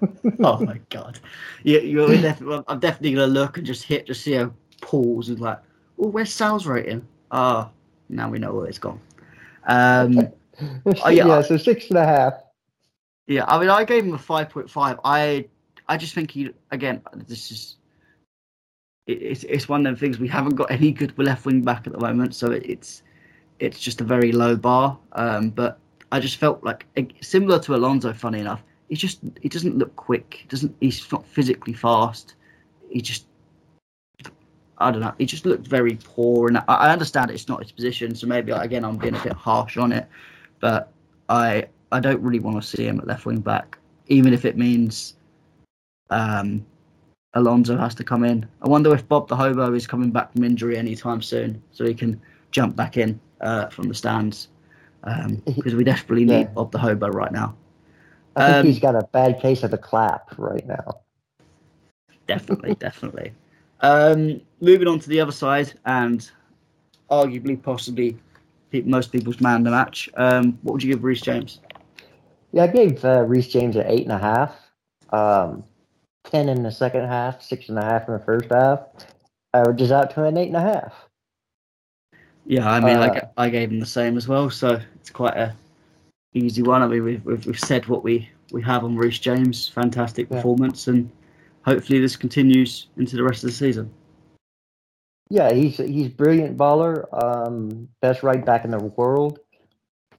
A: oh my god! You, you're def- I'm definitely gonna look and just hit, just see a pause and like, oh, where's Saúl's rating? Ah, oh, now we know where it's gone. Um,
B: oh, yeah, yeah, so six and a half.
A: Yeah, I mean, I gave him a five point five. I I just think he again. This is it, it's it's one of them things. We haven't got any good left wing back at the moment, so it, it's it's just a very low bar. Um, but I just felt like similar to Alonso. Funny enough, he just he doesn't look quick. He doesn't he's not physically fast. He just I don't know. He just looked very poor, and I, understand it's not his position, so maybe again I'm being a bit harsh on it. But I I don't really want to see him at left wing back, even if it means um, Alonso has to come in. I wonder if Bob the Hobo is coming back from injury anytime soon, so he can jump back in uh, from the stands because um, we desperately need yeah. Bob the Hobo right now.
B: I think um, he's got a bad case of the clap right now.
A: Definitely, definitely. Um, moving on to the other side, and arguably, possibly, most people's man the match. Um, what would you give Reece James?
B: Yeah, I gave uh, Reece James an eight and a half, um, ten in the second half, six and a half in the first half. Averages out to an eight and a half.
A: Yeah, I mean, uh, like I gave him the same as well, so it's quite a easy one. I mean, we've we've, we've said what we we have on Reece James, fantastic performance, yeah. and hopefully this continues into the rest of the season.
B: Yeah, he's he's brilliant baller, um, best right back in the world,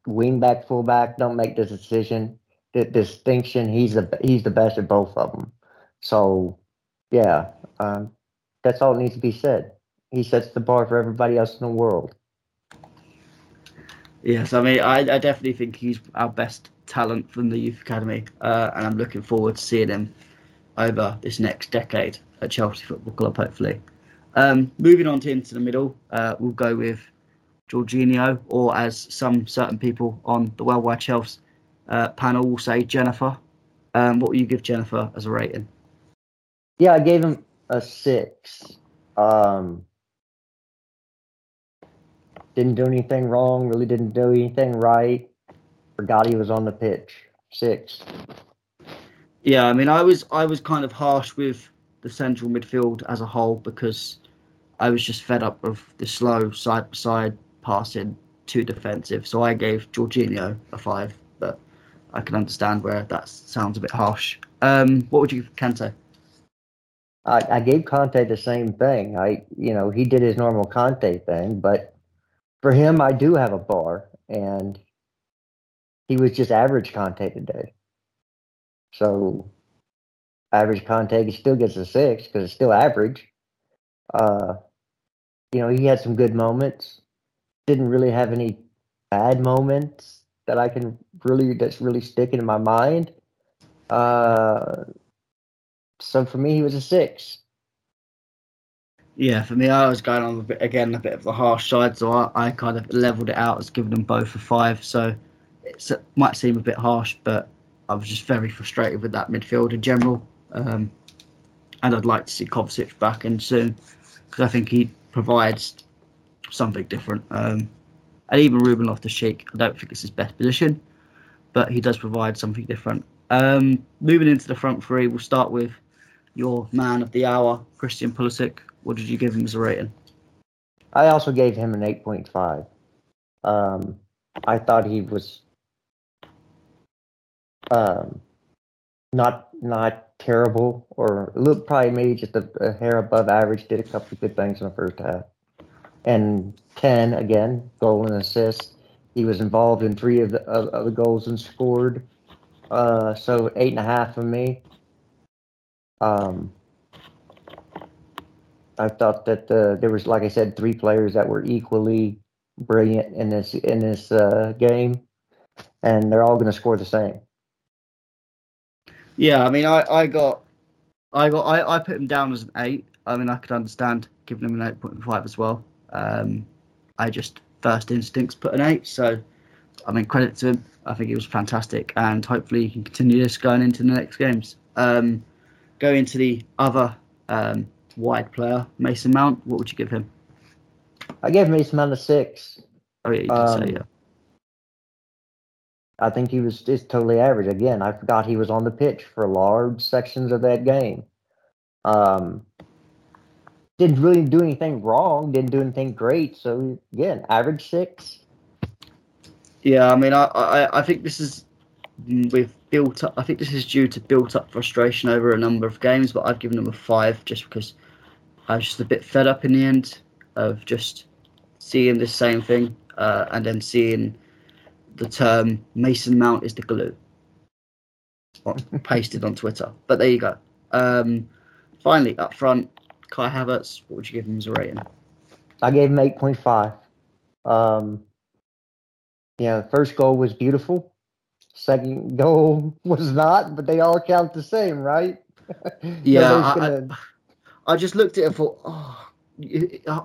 B: wing back, full back. Don't make the decision, the distinction. He's the he's the best at both of them. So, yeah, um, that's all that needs to be said. He sets the bar for everybody else in the world.
A: Yes, I mean, I, I definitely think he's our best talent from the youth academy, uh, and I'm looking forward to seeing him over this next decade at Chelsea Football Club, hopefully. Um, moving on to into the middle, uh, we'll go with Jorginho, or as some certain people on the Worldwide Chelsea uh, panel will say, Jennifer. Um, what will you give Jennifer as a rating?
B: Yeah, I gave him a six. Um, didn't do anything wrong, really didn't do anything right. Forgot he was on the pitch. Six.
A: Yeah, I mean, I was I was kind of harsh with the central midfield as a whole because I was just fed up of the slow side side passing, too defensive. So I gave Jorginho a five, but I can understand where that sounds a bit harsh. Um, what would you Kante?
B: I, I gave Kante the same thing. I, you know, he did his normal Kante thing, but for him, I do have a bar, and he was just average Kante today. So average Kante he still gets a six because it's still average. Uh, you know, he had some good moments. didn't really have any bad moments that I can really that's really sticking in my mind. Uh, so for me, he was a six.
A: Yeah, for me, I was going on a bit again, a bit of the harsh side, so I, I kind of leveled it out as giving them both a five. So it might seem a bit harsh, but I was just very frustrated with that midfield in general. Um, and I'd like to see Kovacic back in soon because I think he provides something different. Um, and even Ruben Loftus-Cheek, I don't think it's his best position, but he does provide something different. Um, moving into the front three, we'll start with your man of the hour, Christian Pulisic. What did you give him as a rating?
B: I also gave him an 8.5. Um, I thought he was um, not not terrible or probably maybe just a, a, hair above average. Did a couple of good things in the first half. And ten again, goal and assist. He was involved in three of the of, of the goals and scored. Uh, so eight and a half for me. Um, I thought that uh, there was, like I said, three players that were equally brilliant in this in this uh, game, and they're all going to score the same.
A: Yeah, I mean, I, I got, I got, I, I put him down as an eight. I mean, I could understand giving him an eight point five as well. Um, I just first instincts put an eight, so I mean, credit to him. I think he was fantastic, and hopefully he can continue this going into the next games. Um, go into the other um, wide player, Mason Mount. What would you give him?
B: I gave Mason Mount a six.
A: Oh yeah, you did um, say yeah.
B: I think he was just totally average. Again, I forgot he was on the pitch for large sections of that game. Um, didn't really do anything wrong. Didn't do anything great. So again, average six.
A: Yeah, I mean, I, I, I think this is we've built up. I think this is due to built up frustration over a number of games, but I've given them a five just because I was just a bit fed up in the end of just seeing the same thing uh, and then seeing the term Mason Mount is the glue pasted on Twitter. But there you go. Um, finally, up front, Kai Havertz. What would you give him as a rating?
B: I gave him eight point five. Um, yeah, first goal was beautiful. Second goal was not, but they all count the same, right?
A: Yeah, I, gonna... I, I, just looked at it and thought, oh,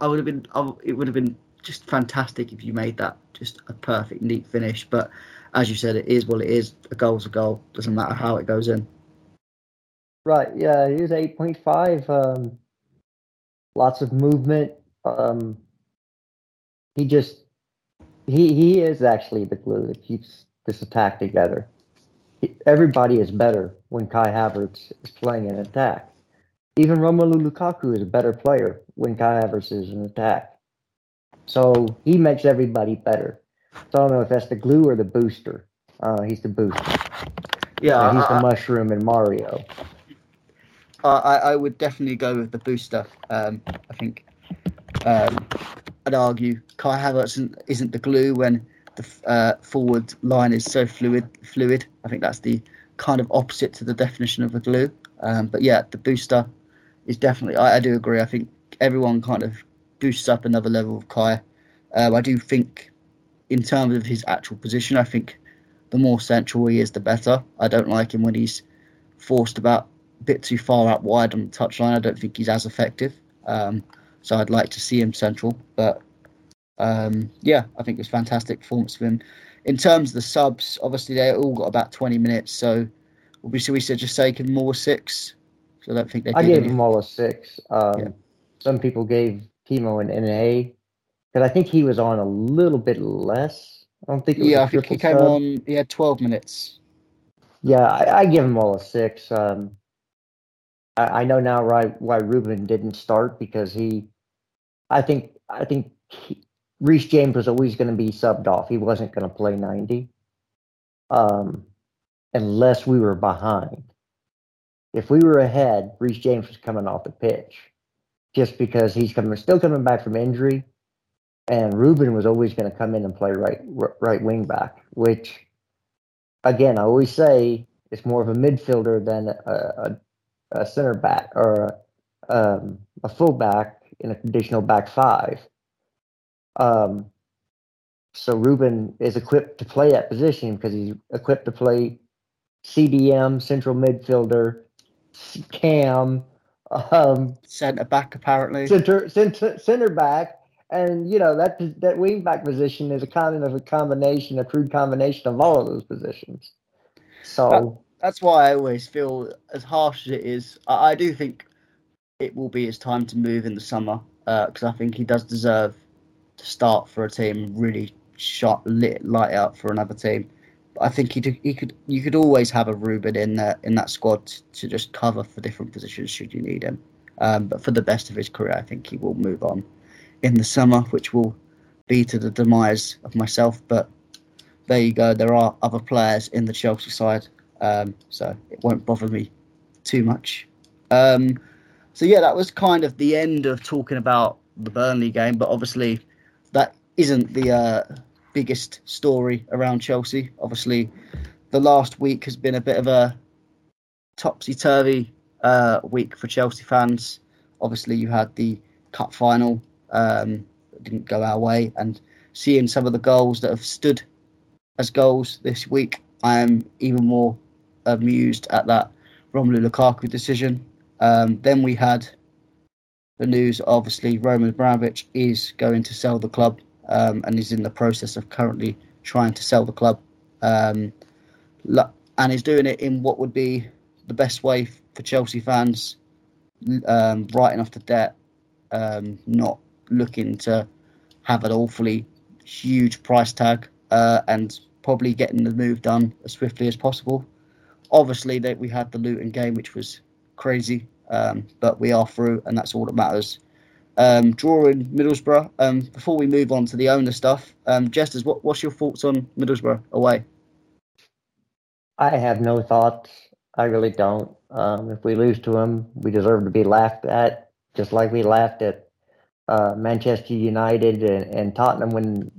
A: I would have been, it would have been just fantastic if you made that just a perfect, neat finish. But as you said, it is what it is. A goal's a goal. Doesn't matter how it goes in.
B: Right. Yeah. He was eight point five. Um, lots of movement. Um, he just he he is actually the glue that keeps this attack together. Everybody is better when Kai Havertz is playing an attack. Even Romelu Lukaku is a better player when Kai Havertz is in attack. So he makes everybody better. So I don't know if that's the glue or the booster. Uh, he's the booster.
A: Yeah,
B: he's the mushroom in Mario.
A: Uh, I, I would definitely go with the booster. Um, I think um, I'd argue Kai Havertz isn't, isn't the glue when the uh, forward line is so fluid. Fluid. I think that's the kind of opposite to the definition of a glue. Um, but yeah, the booster is definitely. I, I do agree. I think everyone kind of boosts up another level of Kai. Um, I do think, in terms of his actual position, I think the more central he is, the better. I don't like him when he's forced about a bit too far out wide on the touchline. I don't think he's as effective. Um, so I'd like to see him central. But um, yeah, I think it was fantastic performance from him. In terms of the subs, obviously they all got about 20 minutes. So we should we should just say give them all a six. So I don't think they.
B: I gave them all a six. Um, yeah. Some people gave Timo an NA because I think he was on a little bit less. I don't think.
A: yeah, I think he came sub. on. He had twelve minutes.
B: Yeah, I, I give him all a six. Um, I, I, know now why why Ruben didn't start because he, I think I think Reece James was always going to be subbed off. He wasn't going to play ninety, um, unless we were behind. If we were ahead, Reece James was coming off the pitch just because he's coming still coming back from injury, and Ruben was always going to come in and play right right wing back, which again I always say it's more of a midfielder than a, a, a center back or a, um, a full back in a traditional back five. Um, So Ruben is equipped to play that position because he's equipped to play CDM, central midfielder, cam, um,
A: centre back apparently,
B: center, center center back, and you know that that wing back position is a kind of a combination, a crude combination of all of those positions. So
A: that, that's why I always feel, as harsh as it is, I, I do think it will be his time to move in the summer because uh, I think he does deserve start for a team really shot lit light out for another team. But I think he he could you could always have a Ruben in that in that squad to, to just cover for different positions should you need him. Um, but for the best of his career, I think he will move on in the summer, which will be to the demise of myself. But there you go. There are other players in the Chelsea side, um, so it won't bother me too much. Um, so yeah, that was kind of the end of talking about the Burnley game. But obviously, isn't the uh, biggest story around Chelsea. Obviously, the last week has been a bit of a topsy turvy uh, week for Chelsea fans. Obviously, you had the cup final um, didn't go our way, and seeing some of the goals that have stood as goals this week, I am even more amused at that Romelu Lukaku decision. Um, then we had the news, obviously, Roman Abramovich is going to sell the club um, and is in the process of currently trying to sell the club. Um, and is doing it in what would be the best way for Chelsea fans, um, writing off the debt, um, not looking to have an awfully huge price tag uh, and probably getting the move done as swiftly as possible. Obviously, that we had the Luton game, which was crazy, um, but we are through, and that's all that matters. Um, drawing Middlesbrough. Um, before we move on to the owner stuff, um, Jesters, what, what's your thoughts on Middlesbrough away?
B: I have no thoughts. I really don't. Um, if we lose to them, we deserve to be laughed at, just like we laughed at uh, Manchester United and, and Tottenham when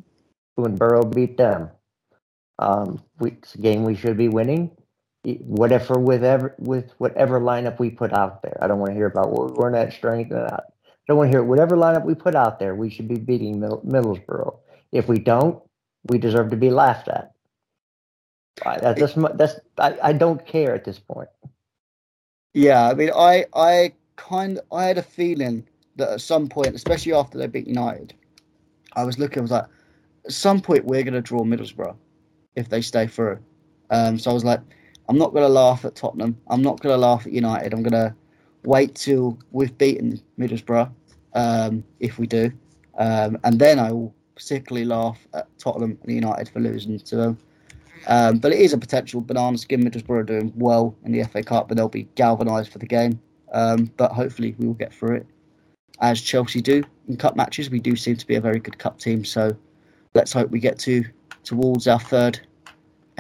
B: when Borough beat them. Um, we, it's a game we should be winning. Whatever with ever with whatever lineup we put out there. I don't want to hear about what we're not strength. I don't want to hear whatever lineup we put out there. We should be beating Middlesbrough. If we don't, we deserve to be laughed at. That's just, that's I, I don't care at this point.
A: Yeah, I mean, I I kind I had a feeling that at some point, especially after they beat United, I was looking, I was like, at some point we're going to draw Middlesbrough if they stay through. Um, so I was like, I'm not going to laugh at Tottenham. I'm not going to laugh at United. I'm going to wait till we've beaten Middlesbrough um, if we do. Um, and then I will particularly laugh at Tottenham and United for losing to them. Um, but it is a potential banana skin. Middlesbrough are doing well in the FA Cup, but they'll be galvanised for the game. Um, but hopefully we will get through it as Chelsea do in cup matches. We do seem to be a very good cup team, so let's hope we get to towards our third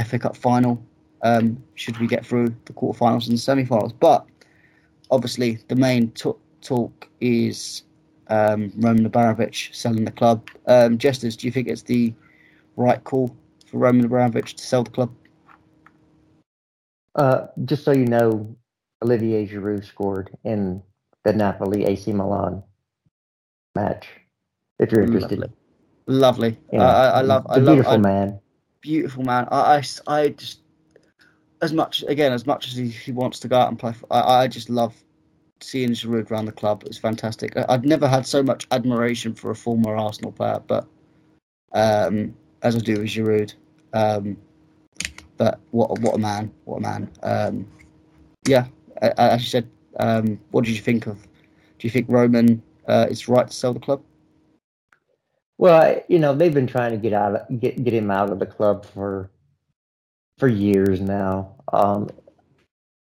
A: FA Cup final. Um, should we get through the quarterfinals and semi-finals? But obviously, the main t- talk is um, Roman Abramovich selling the club. Um, Jesters, do you think it's the right call for Roman Abramovich to sell the club?
B: Uh, just so you know, Olivier Giroud scored in the Napoli AC Milan match. If you're interested.
A: Lovely. Lovely. Yeah. I, I love. I love.
B: Beautiful I, man.
A: Beautiful man. I, I, I just as much again as much as he, he wants to go out and play. For, I, I just love seeing Giroud around the club. It's fantastic. I, I've never had so much admiration for a former Arsenal player, but um, as I do with Giroud. Um, but what what a man! What a man! Um, yeah, as you said, um, what did you think of? Do you think Roman uh, is right to sell the club?
B: Well, you know they've been trying to get out of, get get him out of the club for for years now. Um,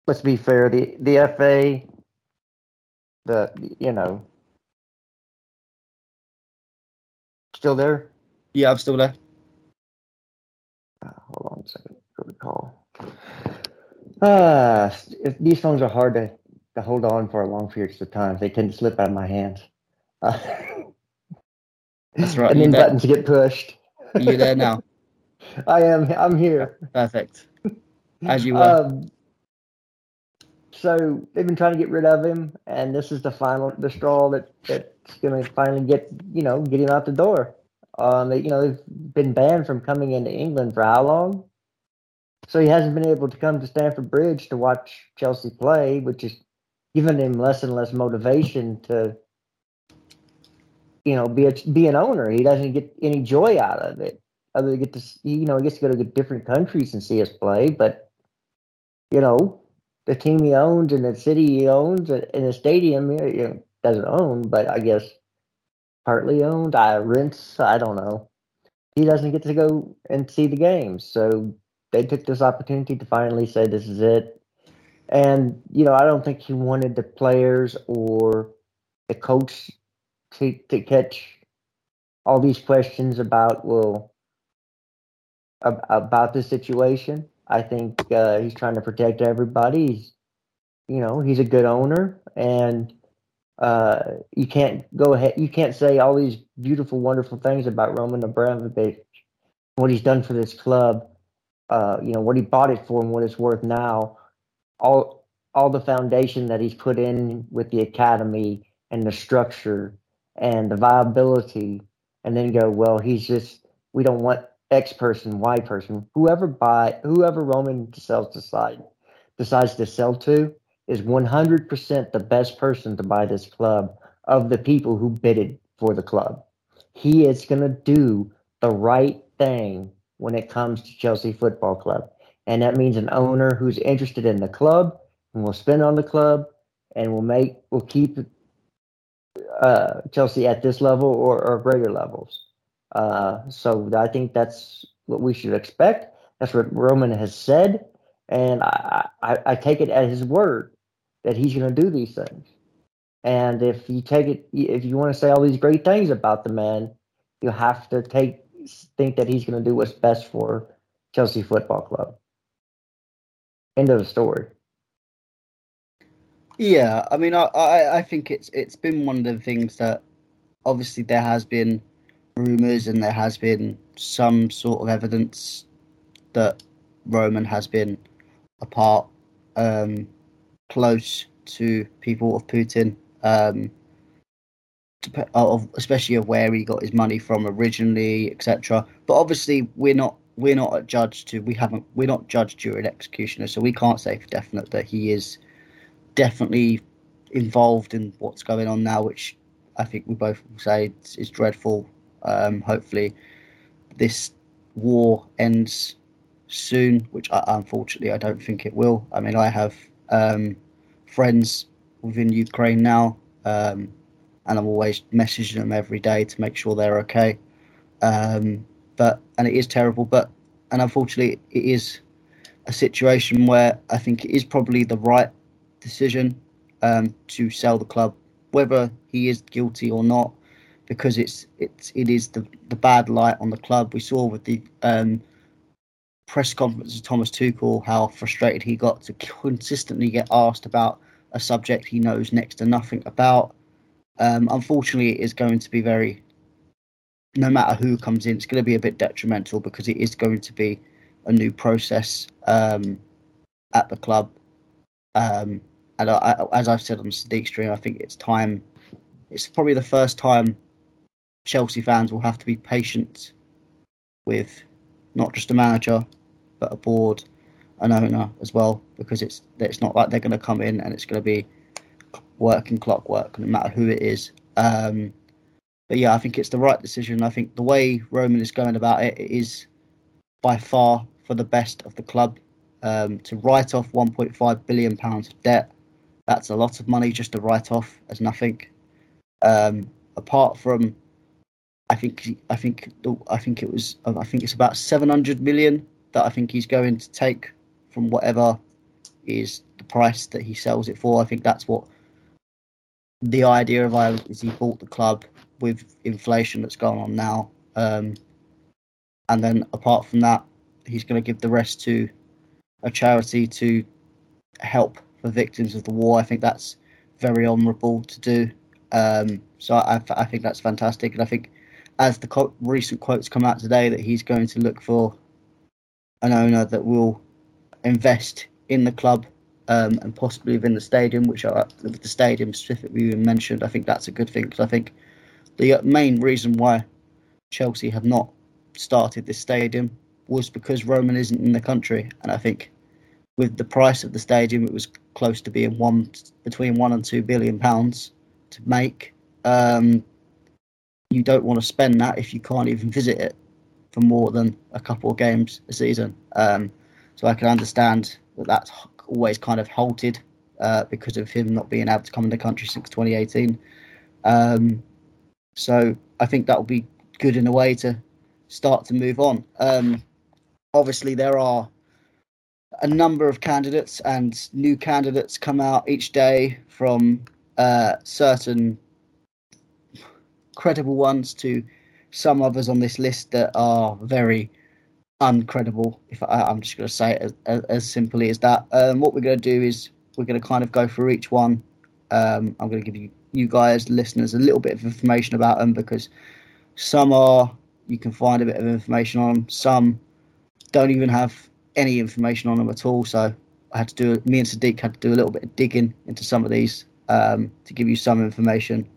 B: let's be fair. The the FA, the you know, still there.
A: Yeah, I'm still there.
B: Uh, hold on a second. Go to call. Uh, these phones are hard to to hold on for a long periods of time. They tend to slip out of my hands. Uh,
A: That's right.
B: and then buttons get pushed.
A: Are you there now?
B: I am. I'm here.
A: Perfect. As you were. Um,
B: so they've been trying to get rid of him, and this is the final, the straw that that's going to finally get you know get him out the door. Um, you know, they've been banned from coming into England for how long? So he hasn't been able to come to Stamford Bridge to watch Chelsea play, which is giving him less and less motivation to, you know, be a, be an owner. He doesn't get any joy out of it, other get to, you know, he gets to go to get different countries and see us play. But, you know, the team he owns and the city he owns and the stadium, you know, doesn't own, but I guess partly owned. I rents. I don't know. He doesn't get to go and see the games, so they took this opportunity to finally say this is it. And you know, I don't think he wanted the players or the coach to to catch all these questions about well about the situation. I think uh, he's trying to protect everybody. He's, you know, he's a good owner, and uh, you can't go ahead. You can't say all these beautiful, wonderful things about Roman Abramovich, what he's done for this club. Uh, you know what he bought it for and what it's worth now. All all the foundation that he's put in with the academy and the structure and the viability, and then go, well, he's just we don't want X person, Y person, whoever buy, whoever Roman decides decide decides to sell to is 100% the best person to buy this club of the people who bidded for the club. He is going to do the right thing when it comes to Chelsea Football Club. And that means an owner who's interested in the club and will spend on the club and will make will keep uh, Chelsea at this level or, or greater levels. Uh, so I think that's what we should expect. That's what Roman has said, and I, I, I take it as his word that he's going to do these things. And if you take it, if you want to say all these great things about the man, you have to take think that he's going to do what's best for Chelsea Football Club. End of the story.
A: Yeah, I mean, I, I, I think it's it's been one of the things that obviously there has been rumours and there has been some sort of evidence that Roman has been a part um, close to people of Putin, um, of especially of where he got his money from originally, etc. But obviously, we're not we're not a judge to we haven't we're not judged during executioner, so we can't say for definite that he is definitely involved in what's going on now, which I think we both say is dreadful. Um, hopefully, this war ends soon, which I, unfortunately I don't think it will. I mean, I have um, friends within Ukraine now, um, and I'm always messaging them every day to make sure they're okay. Um, but and it is terrible, but and unfortunately it is a situation where I think it is probably the right decision um, to sell the club, whether he is guilty or not, because it's it's it is the the bad light on the club. We saw with the um, press conference of Thomas Tuchel how frustrated he got to consistently get asked about a subject he knows next to nothing about. Um, unfortunately, it is going to be very, no matter who comes in, it's going to be a bit detrimental because it is going to be a new process um, at the club. Um, and I, I, as I've said on the stream, I think it's time. It's probably the first time Chelsea fans will have to be patient with not just a manager, but a board, an owner as well, because it's it's not like they're going to come in and it's going to be working clockwork, no matter who it is. Um, but yeah, I think it's the right decision. I think the way Roman is going about it, it is by far for the best of the club. Um, to write off 1.5 billion pounds of debt, that's a lot of money just to write off as nothing. Um, apart from, I think I think I think it was I think it's about 700 million that I think he's going to take from whatever is the price that he sells it for. I think that's what the idea of Ireland is. He bought the club with inflation that's going on now, um, and then apart from that, he's going to give the rest to a charity to help the victims of the war. I think that's very honourable to do. Um, so I, I, think that's fantastic, and I think as the co- recent quotes come out today that he's going to look for an owner that will invest in the club um, and possibly within the stadium, which the stadium specifically you mentioned. I think that's a good thing because I think the main reason why Chelsea have not started this stadium was because Roman isn't in the country, and I think with the price of the stadium, it was close to being one between one and two billion pounds to make. Um, you don't want to spend that if you can't even visit it for more than a couple of games a season. Um, so I can understand that that's always kind of halted uh, because of him not being able to come in the country since 2018. Um, so I think that will be good in a way to start to move on. Um, obviously, there are a number of candidates, and new candidates come out each day from uh, certain credible ones to some others on this list that are very uncredible. If I, am just going to say it as, as, simply as that. Um, what we're going to do is we're going to kind of go through each one. Um, I'm going to give you you guys, listeners, a little bit of information about them because some are you can find a bit of information on them. Some don't even have any information on them at all. So I had to do me and Sadiq had to do a little bit of digging into some of these um, to give you some information,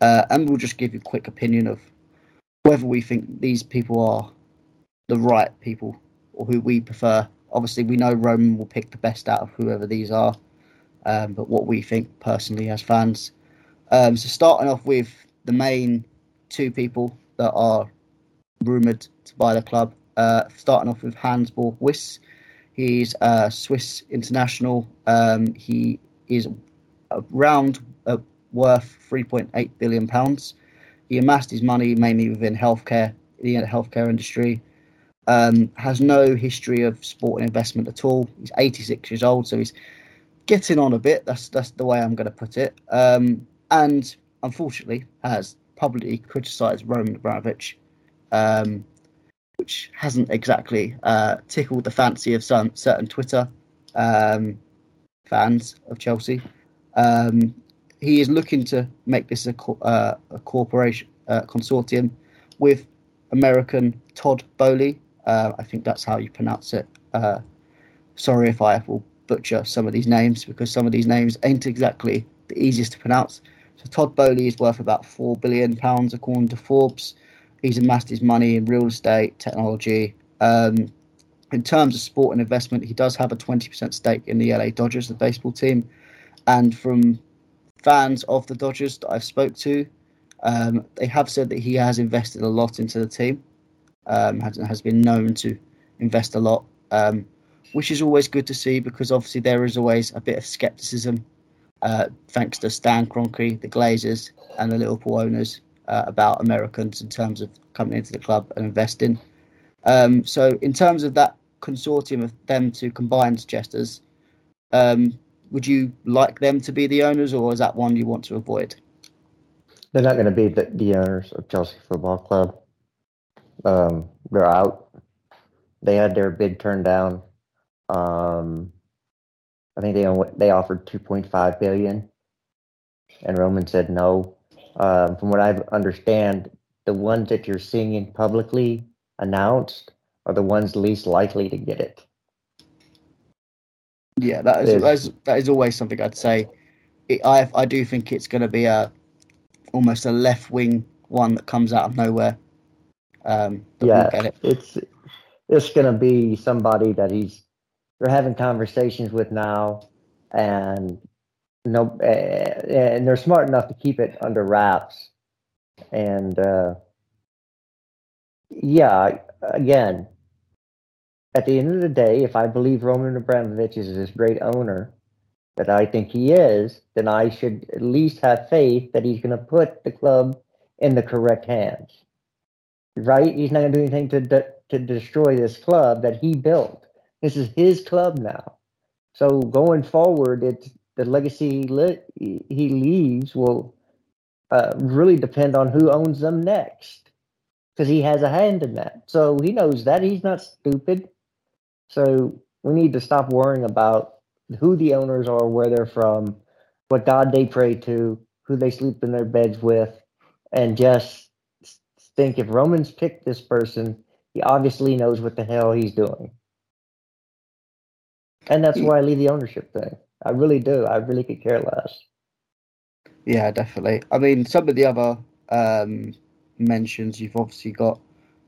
A: uh, and we'll just give you a quick opinion of whether we think these people are the right people or who we prefer. Obviously, we know Roman will pick the best out of whoever these are, um, but what we think personally as fans. Um, so, starting off with the main two people that are rumoured to buy the club, uh, starting off with Hansjörg Wyss. He's a Swiss international. Um, he is around uh, worth 3.8 billion pounds. He amassed his money mainly within healthcare, the healthcare industry. Um, has no history of sport and investment at all. He's 86 years old, so he's getting on a bit. That's that's the way I'm going to put it. Um, and unfortunately, has publicly criticised Roman Abramovich, um, which hasn't exactly uh, tickled the fancy of some certain Twitter um, fans of Chelsea. He is looking to make this a, co- uh, a corporation uh, consortium with American Todd Boehly. uh, I think that's how you pronounce it. Uh, sorry if I will butcher some of these names because some of these names ain't exactly the easiest to pronounce. So Todd Boehly is worth about four billion pounds according to Forbes. He's amassed his money in real estate, technology. Um, in terms of sport and investment, he does have a 20% stake in the LA Dodgers, the baseball team. And from fans of the Dodgers that I've spoke to, um, they have said that he has invested a lot into the team um, has, has been known to invest a lot, um, which is always good to see because obviously there is always a bit of skepticism, uh, thanks to Stan Kroenke, the Glazers, and the Liverpool owners uh, about Americans in terms of coming into the club and investing. Um, so, in terms of that consortium of them to combine Jesters, um, would you like them to be the owners, or is that one you want to avoid?
B: They're not going to be the, the owners of Chelsea Football Club um, they're out. They had their bid turned down. Um, I think they they offered 2.5 billion, and Roman said no. Um, from what I understand, the ones that you're seeing publicly announced are the ones least likely to get it.
A: Yeah, that is, that is, that is always something I'd say. It, I I do think it's going to be a almost a left wing one that comes out of nowhere. Um,
B: yeah, it. it's it's going to be somebody that he's they're having conversations with now, and no, uh, and they're smart enough to keep it under wraps. And uh, yeah, again, at the end of the day, if I believe Roman Abramovich is this great owner that I think he is, then I should at least have faith that he's going to put the club in the correct hands right? He's not going to do anything to de- to destroy this club that he built. This is his club now. So going forward, it's the legacy li- he leaves will uh, really depend on who owns them next, because he has a hand in that. So he knows that he's not stupid. So we need to stop worrying about who the owners are, where they're from, what God they pray to, who they sleep in their beds with, and just think if Roman's picked this person, he obviously knows what the hell he's doing. And that's why I leave the ownership thing. I really do. I really could care less.
A: Yeah, definitely. I mean, some of the other um, mentions, you've obviously got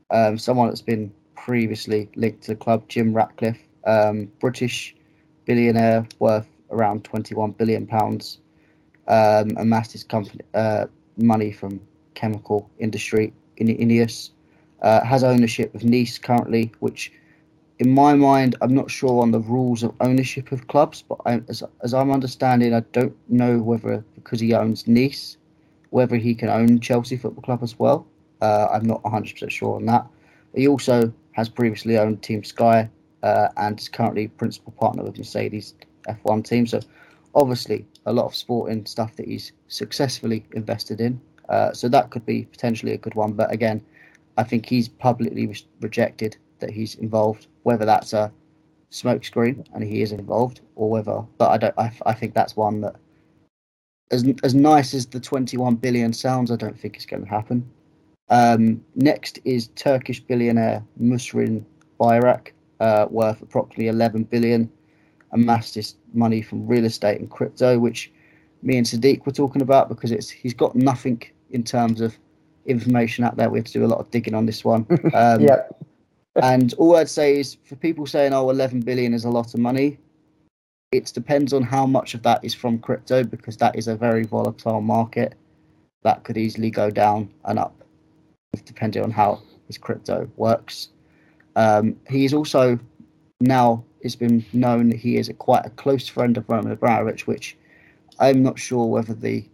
A: um, someone that's been previously linked to the club, Jim Ratcliffe, um, British billionaire worth around 21 billion pounds, um, amassed his company uh, money from chemical industry in Ineos, uh, has ownership of Nice currently, which in my mind, I'm not sure on the rules of ownership of clubs, but I, as, as I'm understanding, I don't know whether because he owns Nice, whether he can own Chelsea Football Club as well. Uh, I'm not 100% sure on that. He also has previously owned Team Sky uh, and is currently principal partner with Mercedes F1 team. So, obviously, a lot of sporting stuff that he's successfully invested in. Uh, so that could be potentially a good one. But again, I think he's publicly re- rejected that he's involved. Whether that's a smokescreen and he is involved, or whether, but I don't. I, I think that's one that, as as nice as the 21 billion sounds, I don't think it's going to happen. Um, next is Turkish billionaire Muhsin Bayrak, uh, worth approximately 11 billion, amassed his money from real estate and crypto, which me and Sadiq were talking about because it's he's got nothing in terms of information out there. We have to do a lot of digging on this one.
B: Um, yeah.
A: and all I'd say is for people saying, oh, 11 billion is a lot of money, it depends on how much of that is from crypto because that is a very volatile market that could easily go down and up depending on how his crypto works. Um, he is also now it's been known that he is a, quite a close friend of Roman Abramovich, which I'm not sure whether the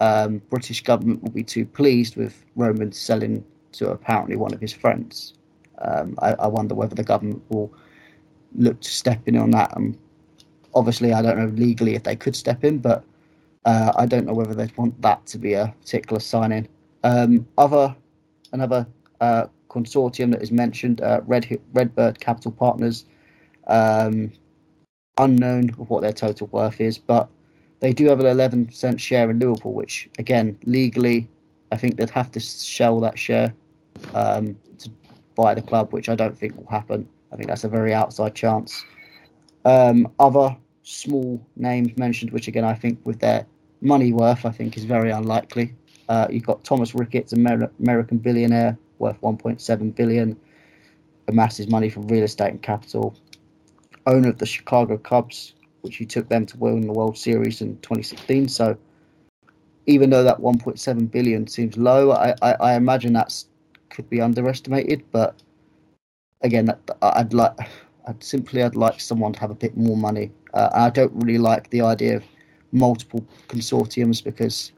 A: um, British government will be too pleased with Roman selling to apparently one of his friends. Um, I, I, wonder whether the government will look to step in on that. And obviously, I don't know legally if they could step in, but uh, I don't know whether they'd want that to be a particular sign-in. Um, other another uh, consortium that is mentioned, uh, Red Redbird Capital Partners. Um, unknown of what their total worth is, but they do have an 11% share in Liverpool, which again legally, I think they'd have to sell that share um, to buy the club, which I don't think will happen. I think that's a very outside chance. Um, other small names mentioned, which again I think with their money worth, I think is very unlikely. Uh, you've got Thomas Ricketts, Amer- American billionaire, worth 1.7 billion, amasses money from real estate and capital. Owner of the Chicago Cubs, which he took them to win the World Series in 2016. So, even though that 1.7 billion seems low, I, I, I imagine that could be underestimated. But again, that, I'd like, I'd simply, I'd like someone to have a bit more money. Uh, I don't really like the idea of multiple consortiums because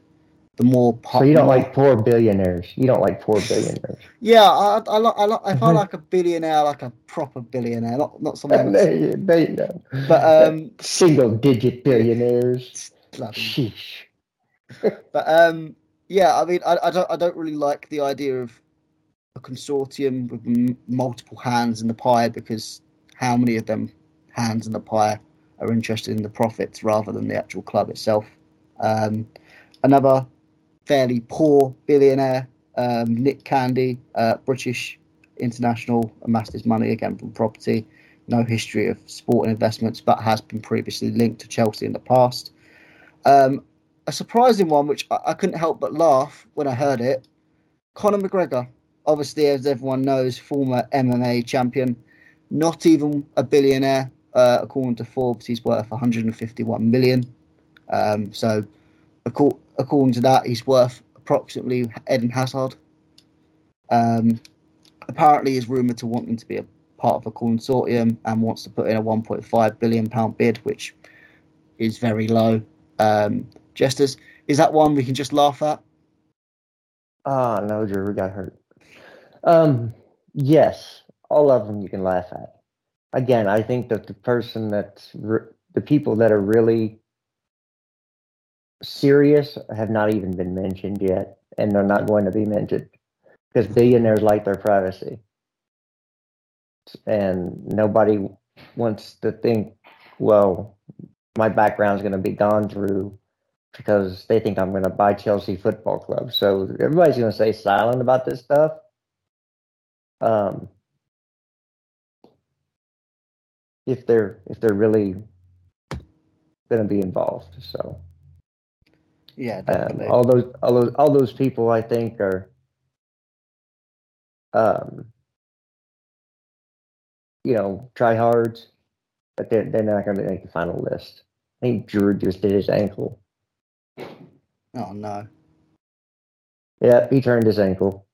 A: the more
B: pop- so you don't like poor billionaires. You don't like poor billionaires.
A: Yeah i i, like I like if i like a billionaire like a proper billionaire not not someone
B: there, you, there you go.
A: But um
B: single digit billionaires. Sheesh.
A: But um yeah i mean I, I don't i don't really like the idea of a consortium with m- multiple hands in the pie because how many of them hands in the pie are interested in the profits rather than the actual club itself? Um another fairly poor billionaire, um, Nick Candy, uh, British international, amassed his money again from property. No history of sporting investments, but has been previously linked to Chelsea in the past. Um, a surprising one, which I, I couldn't help but laugh when I heard it. Conor McGregor, obviously, as everyone knows, former MMA champion, not even a billionaire. Uh, according to Forbes, he's worth 151 million. Um, so, according to that, he's worth approximately Eden Hazard. Um, apparently, he's rumoured to wanting to be a part of a consortium and wants to put in a 1.5 billion pound bid, which is very low. Um, Jesters, is that one we can just laugh at?
B: Ah, oh, no, Drew, we got hurt. Um, yes, all of them you can laugh at. Again, I think that the person that's re- the people that are really serious have not even been mentioned yet, and they're not going to be mentioned because billionaires like their privacy, and nobody wants to think, well, my background's going to be gone through because they think I'm going to buy Chelsea Football Club. So everybody's going to stay silent about this stuff. Um, if they're if they're really going to be involved, so.
A: Yeah, um,
B: all those all those all those people I think are um, you know, try hards, but they're, they're not going to make the final list. I think Drew just did his ankle.
A: Oh no.
B: Yeah, he turned his ankle.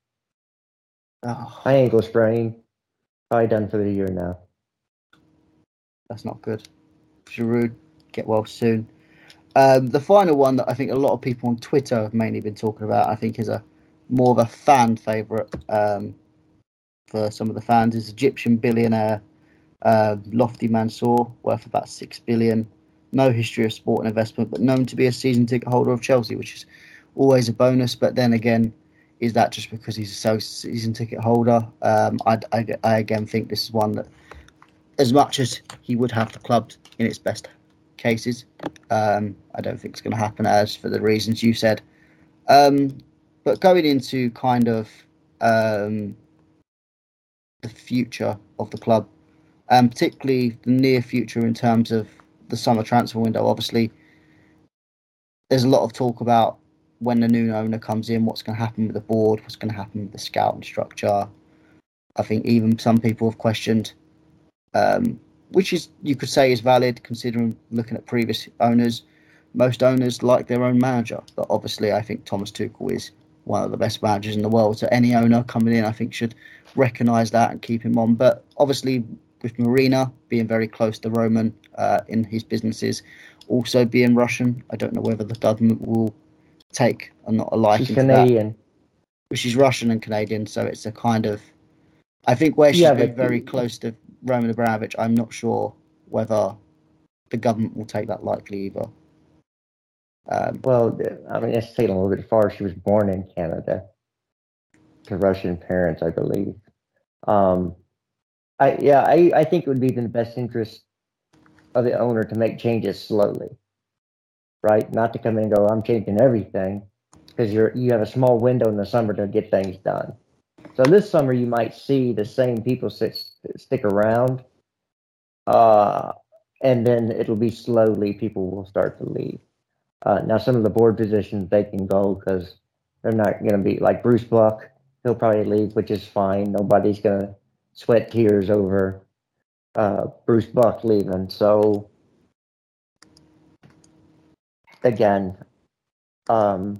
A: Oh,
B: High ankle sprain. Probably done for the year now.
A: that's not good. Giroud, get well soon. Um, the final one that I think a lot of people on Twitter have mainly been talking about, I think, is a more of a fan favourite um, for some of the fans, is Egyptian billionaire uh, Lofty Mansour, worth about six billion. No history of sport and investment, but known to be a season ticket holder of Chelsea, which is always a bonus. But then again, is that just because he's a season ticket holder? Um, I, I, I again think this is one that, as much as he would have the club in its best cases, um, I don't think it's going to happen as for the reasons you said. Um, but going into kind of um, the future of the club, and particularly the near future in terms of the summer transfer window, obviously, there's a lot of talk about when the new owner comes in, what's going to happen with the board, what's going to happen with the scouting structure. I think even some people have questioned, um, which is you could say is valid considering looking at previous owners. Most owners like their own manager, but obviously I think Thomas Tuchel is one of the best managers in the world. So any owner coming in, I think, should recognise that and keep him on. But obviously, with Marina being very close to Roman uh, in his businesses, also being Russian, I don't know whether the government will take a not a liking
B: She's
A: to that.
B: Canadian.
A: But she's Russian and Canadian, so it's a kind of. I think where she's
B: Yeah,
A: very close to Roman Abramovich, I'm not sure whether the government will take that lightly either. Um,
B: Well, I mean, it's taking a little bit far. She was born in Canada to Russian parents, I believe. Um, I yeah, I, I think it would be in the best interest of the owner to make changes slowly, right? Not to come in and go, I'm changing everything, because you're you have a small window in the summer to get things done. So this summer you might see the same people sit, stick around, uh, and then it'll be slowly people will start to leave. Uh, now, some of the board positions they can go because they're not going to be like Bruce Buck. He'll probably leave, which is fine. Nobody's going to sweat tears over uh, Bruce Buck leaving. So, again, um,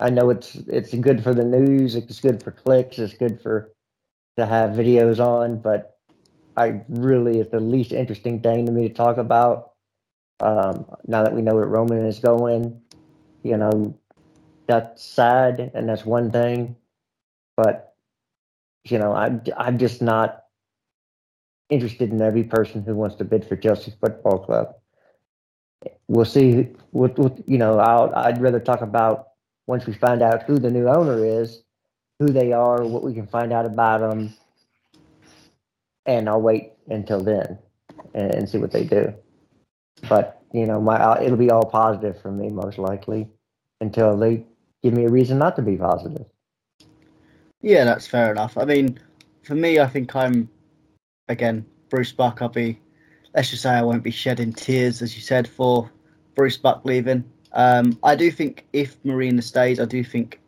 B: I know it's it's good for the news. It's good for clicks. It's good for to have videos on, but I really it's the least interesting thing to me to talk about. Um, now that we know where Roman is going, you know, that's sad and that's one thing, but you know, I'm I'm just not interested in every person who wants to bid for Chelsea Football Club. We'll see. What you know, I'll, I'd rather talk about once we find out who the new owner is, who they are, what we can find out about them, and I'll wait until then and, and see what they do. But you know, my uh, it'll be all positive for me most likely until they give me a reason not to be positive.
A: yeah, that's fair enough. I mean, for me, I think I'm again Bruce Buck. I'll be let's just say I won't be shedding tears, as you said, for Bruce Buck leaving. Um, I do think if Marina stays, I do think,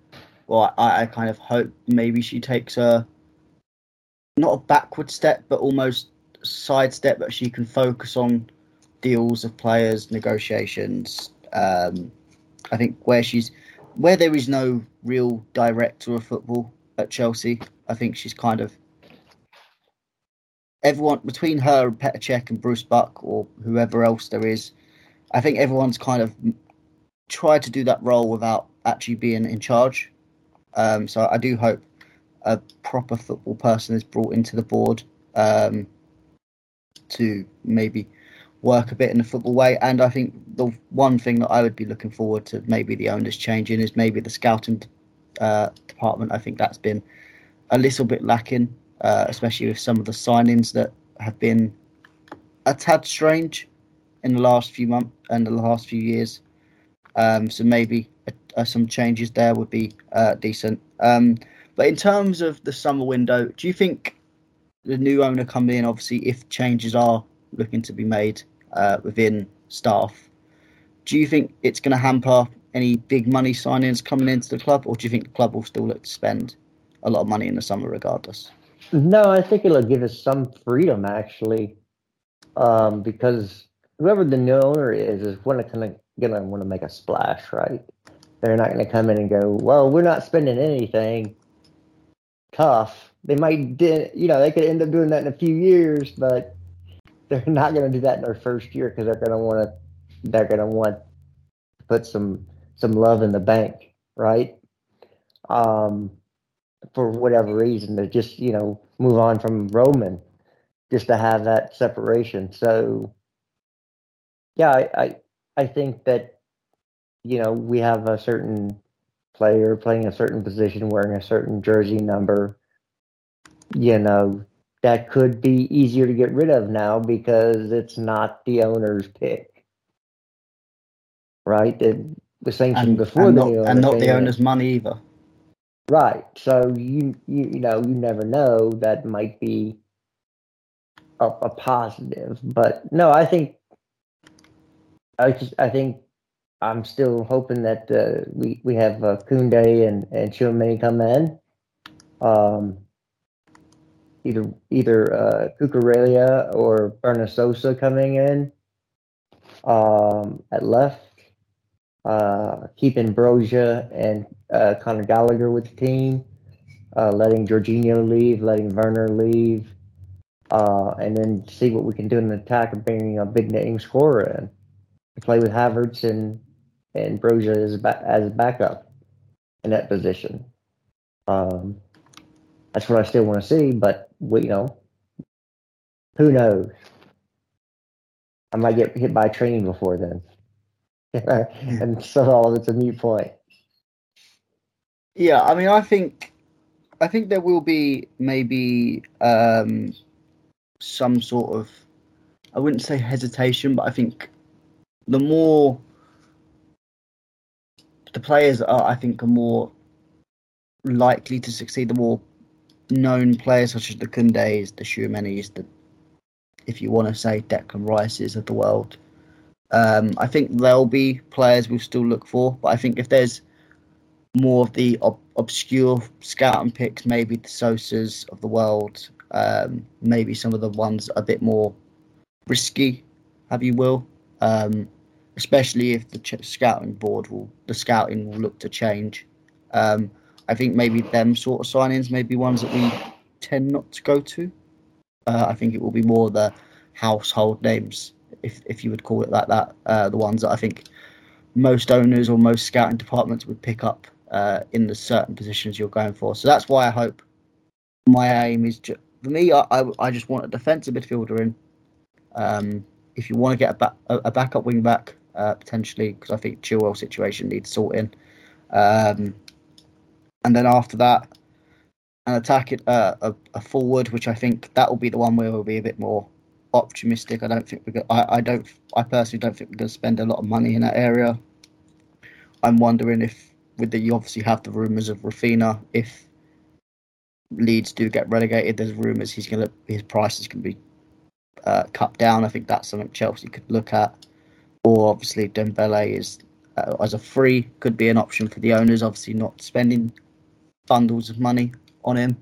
A: well, I, I kind of hope maybe she takes a not a backward step, but almost side step that she can focus on deals of players, negotiations. Um, I think where she's where there is no real director of football at Chelsea, I think she's kind of everyone between her and Petr Cech and Bruce Buck or whoever else there is. I think everyone's kind of tried to do that role without actually being in charge. Um, so I do hope a proper football person is brought into the board um, to maybe work a bit in the football way. And I think the one thing that I would be looking forward to maybe the owners changing is maybe the scouting uh, department. I think that's been a little bit lacking, uh, especially with some of the signings that have been a tad strange in the last few months and the last few years. Um, so maybe some changes there would be uh, decent. Um, but in terms of the summer window, do you think the new owner coming in, obviously, if changes are looking to be made uh, within staff, do you think it's going to hamper any big money signings coming into the club, or do you think the club will still look to spend a lot of money in the summer regardless.
B: No, I think it'll give us some freedom actually, um, because whoever the new owner is is going to of gonna want to make a splash, right? They're not going to come in and go, well, we're not spending anything. Tough. They might, you know, they could end up doing that in a few years, but they're not going to do that in their first year because they're going to want to, they're going to want to put some some love in the bank, right? Um, for whatever reason, to just you know move on from Roman, just to have that separation. So, yeah, I, I I think that you know we have a certain player playing a certain position, wearing a certain jersey number. You know that could be easier to get rid of now because it's not the owner's pick, right? The, the sanction
A: and,
B: before
A: and
B: the
A: not, and not the owner's money either.
B: Right. So you you you know you never know that might be a, a positive, but no, I think I just I think I'm still hoping that uh, we we have uh, Koundé and and Tchouameni come in. Um, either either uh, Cucurella or Borna Sosa coming in um, at left. Uh, keeping Broja and uh, Conor Gallagher with the team, uh, letting Jorginho leave, letting Werner leave, uh, and then see what we can do in the attack of bringing a big name scorer in play with Havertz and and Broja as ba- as a backup in that position. Um, that's what I still want to see, but we, you know, who knows? I might get hit by a train before then, and so all it's a mute point.
A: Yeah, I mean, I think, I think there will be maybe um, some sort of, I wouldn't say hesitation, but I think the more the players are, I think, are more likely to succeed, the more known players such as the Koundés, the Tchouamenis, the if you want to say Declan Rices of the world. Um, I think there'll be players we'll still look for, but I think if there's more of the ob- obscure scouting picks, maybe the Sosas of the world, um, maybe some of the ones a bit more risky, have you will, um, especially if the ch- scouting board will the scouting will look to change. Um, I think maybe them sort of signings may be ones that we tend not to go to. Uh, I think it will be more the household names, if if you would call it like that, uh, the ones that I think most owners or most scouting departments would pick up uh, in the certain positions you're going for. So that's why I hope my aim is ju- for me. I, I, I just want a defensive midfielder in. Um, if you want to get a, back, a, a backup wing back, uh, potentially, because I think Chilwell situation needs sorting. Um, and then after that, an attack uh, a, a, forward, which I think that will be the one where we'll be a bit more optimistic. I don't think we're going I, I don't I personally don't think we're going to spend a lot of money in that area. I'm wondering if with the you obviously have the rumours of Raphinha if Leeds do get relegated. There's rumours he's going to his price is going to be uh, cut down. I think that's something Chelsea could look at. Or obviously Dembele is uh, as a free could be an option for the owners. Obviously not spending bundles of money on him.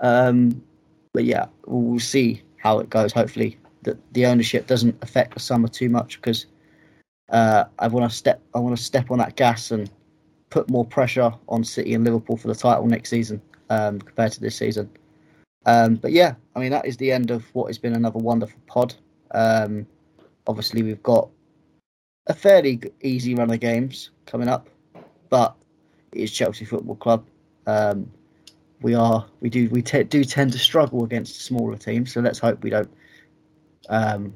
A: Um, but yeah, we'll see how it goes. Hopefully that the ownership doesn't affect the summer too much because uh, I want to step I want to step on that gas and put more pressure on City and Liverpool for the title next season um, compared to this season. Um, but yeah, I mean that is the end of what has been another wonderful pod. Um, obviously, we've got a fairly easy run of games coming up, but it is Chelsea Football Club. Um, we are we do we do tend to struggle against smaller teams, so let's hope we don't um,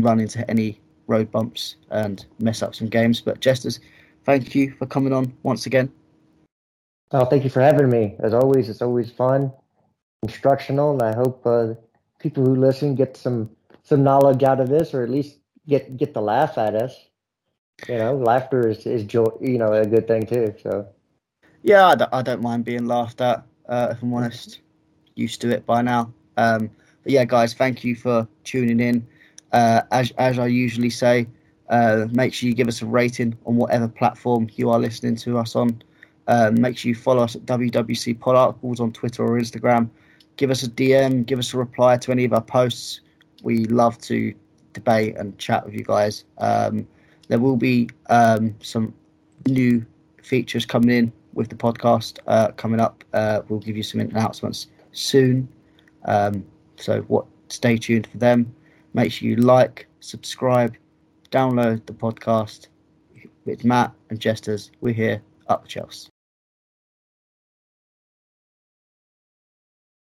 A: run into any road bumps and mess up some games. But Jesters, thank you for coming on once again.
B: Oh, thank you for having me. As always, it's always fun, instructional, and I hope uh, people who listen get some some knowledge out of this, or at least get get the laugh at us. You know, laughter is is joy. You know, a good thing too. So.
A: Yeah, I don't, I don't mind being laughed at. Uh, if I'm honest, used to it by now. Um, but yeah, guys, thank you for tuning in. Uh, as as I usually say, uh, make sure you give us a rating on whatever platform you are listening to us on. Um, make sure you follow us at WWC Pod Articles on Twitter or Instagram. Give us a DM, give us a reply to any of our posts. We love to debate and chat with you guys. Um, there will be um, some new features coming in with the podcast uh, coming up. Uh, we'll give you some announcements soon. Um, so what? Stay tuned for them. Make sure you like, subscribe, download the podcast with Matt and Jesters. We're here up the Chelsea.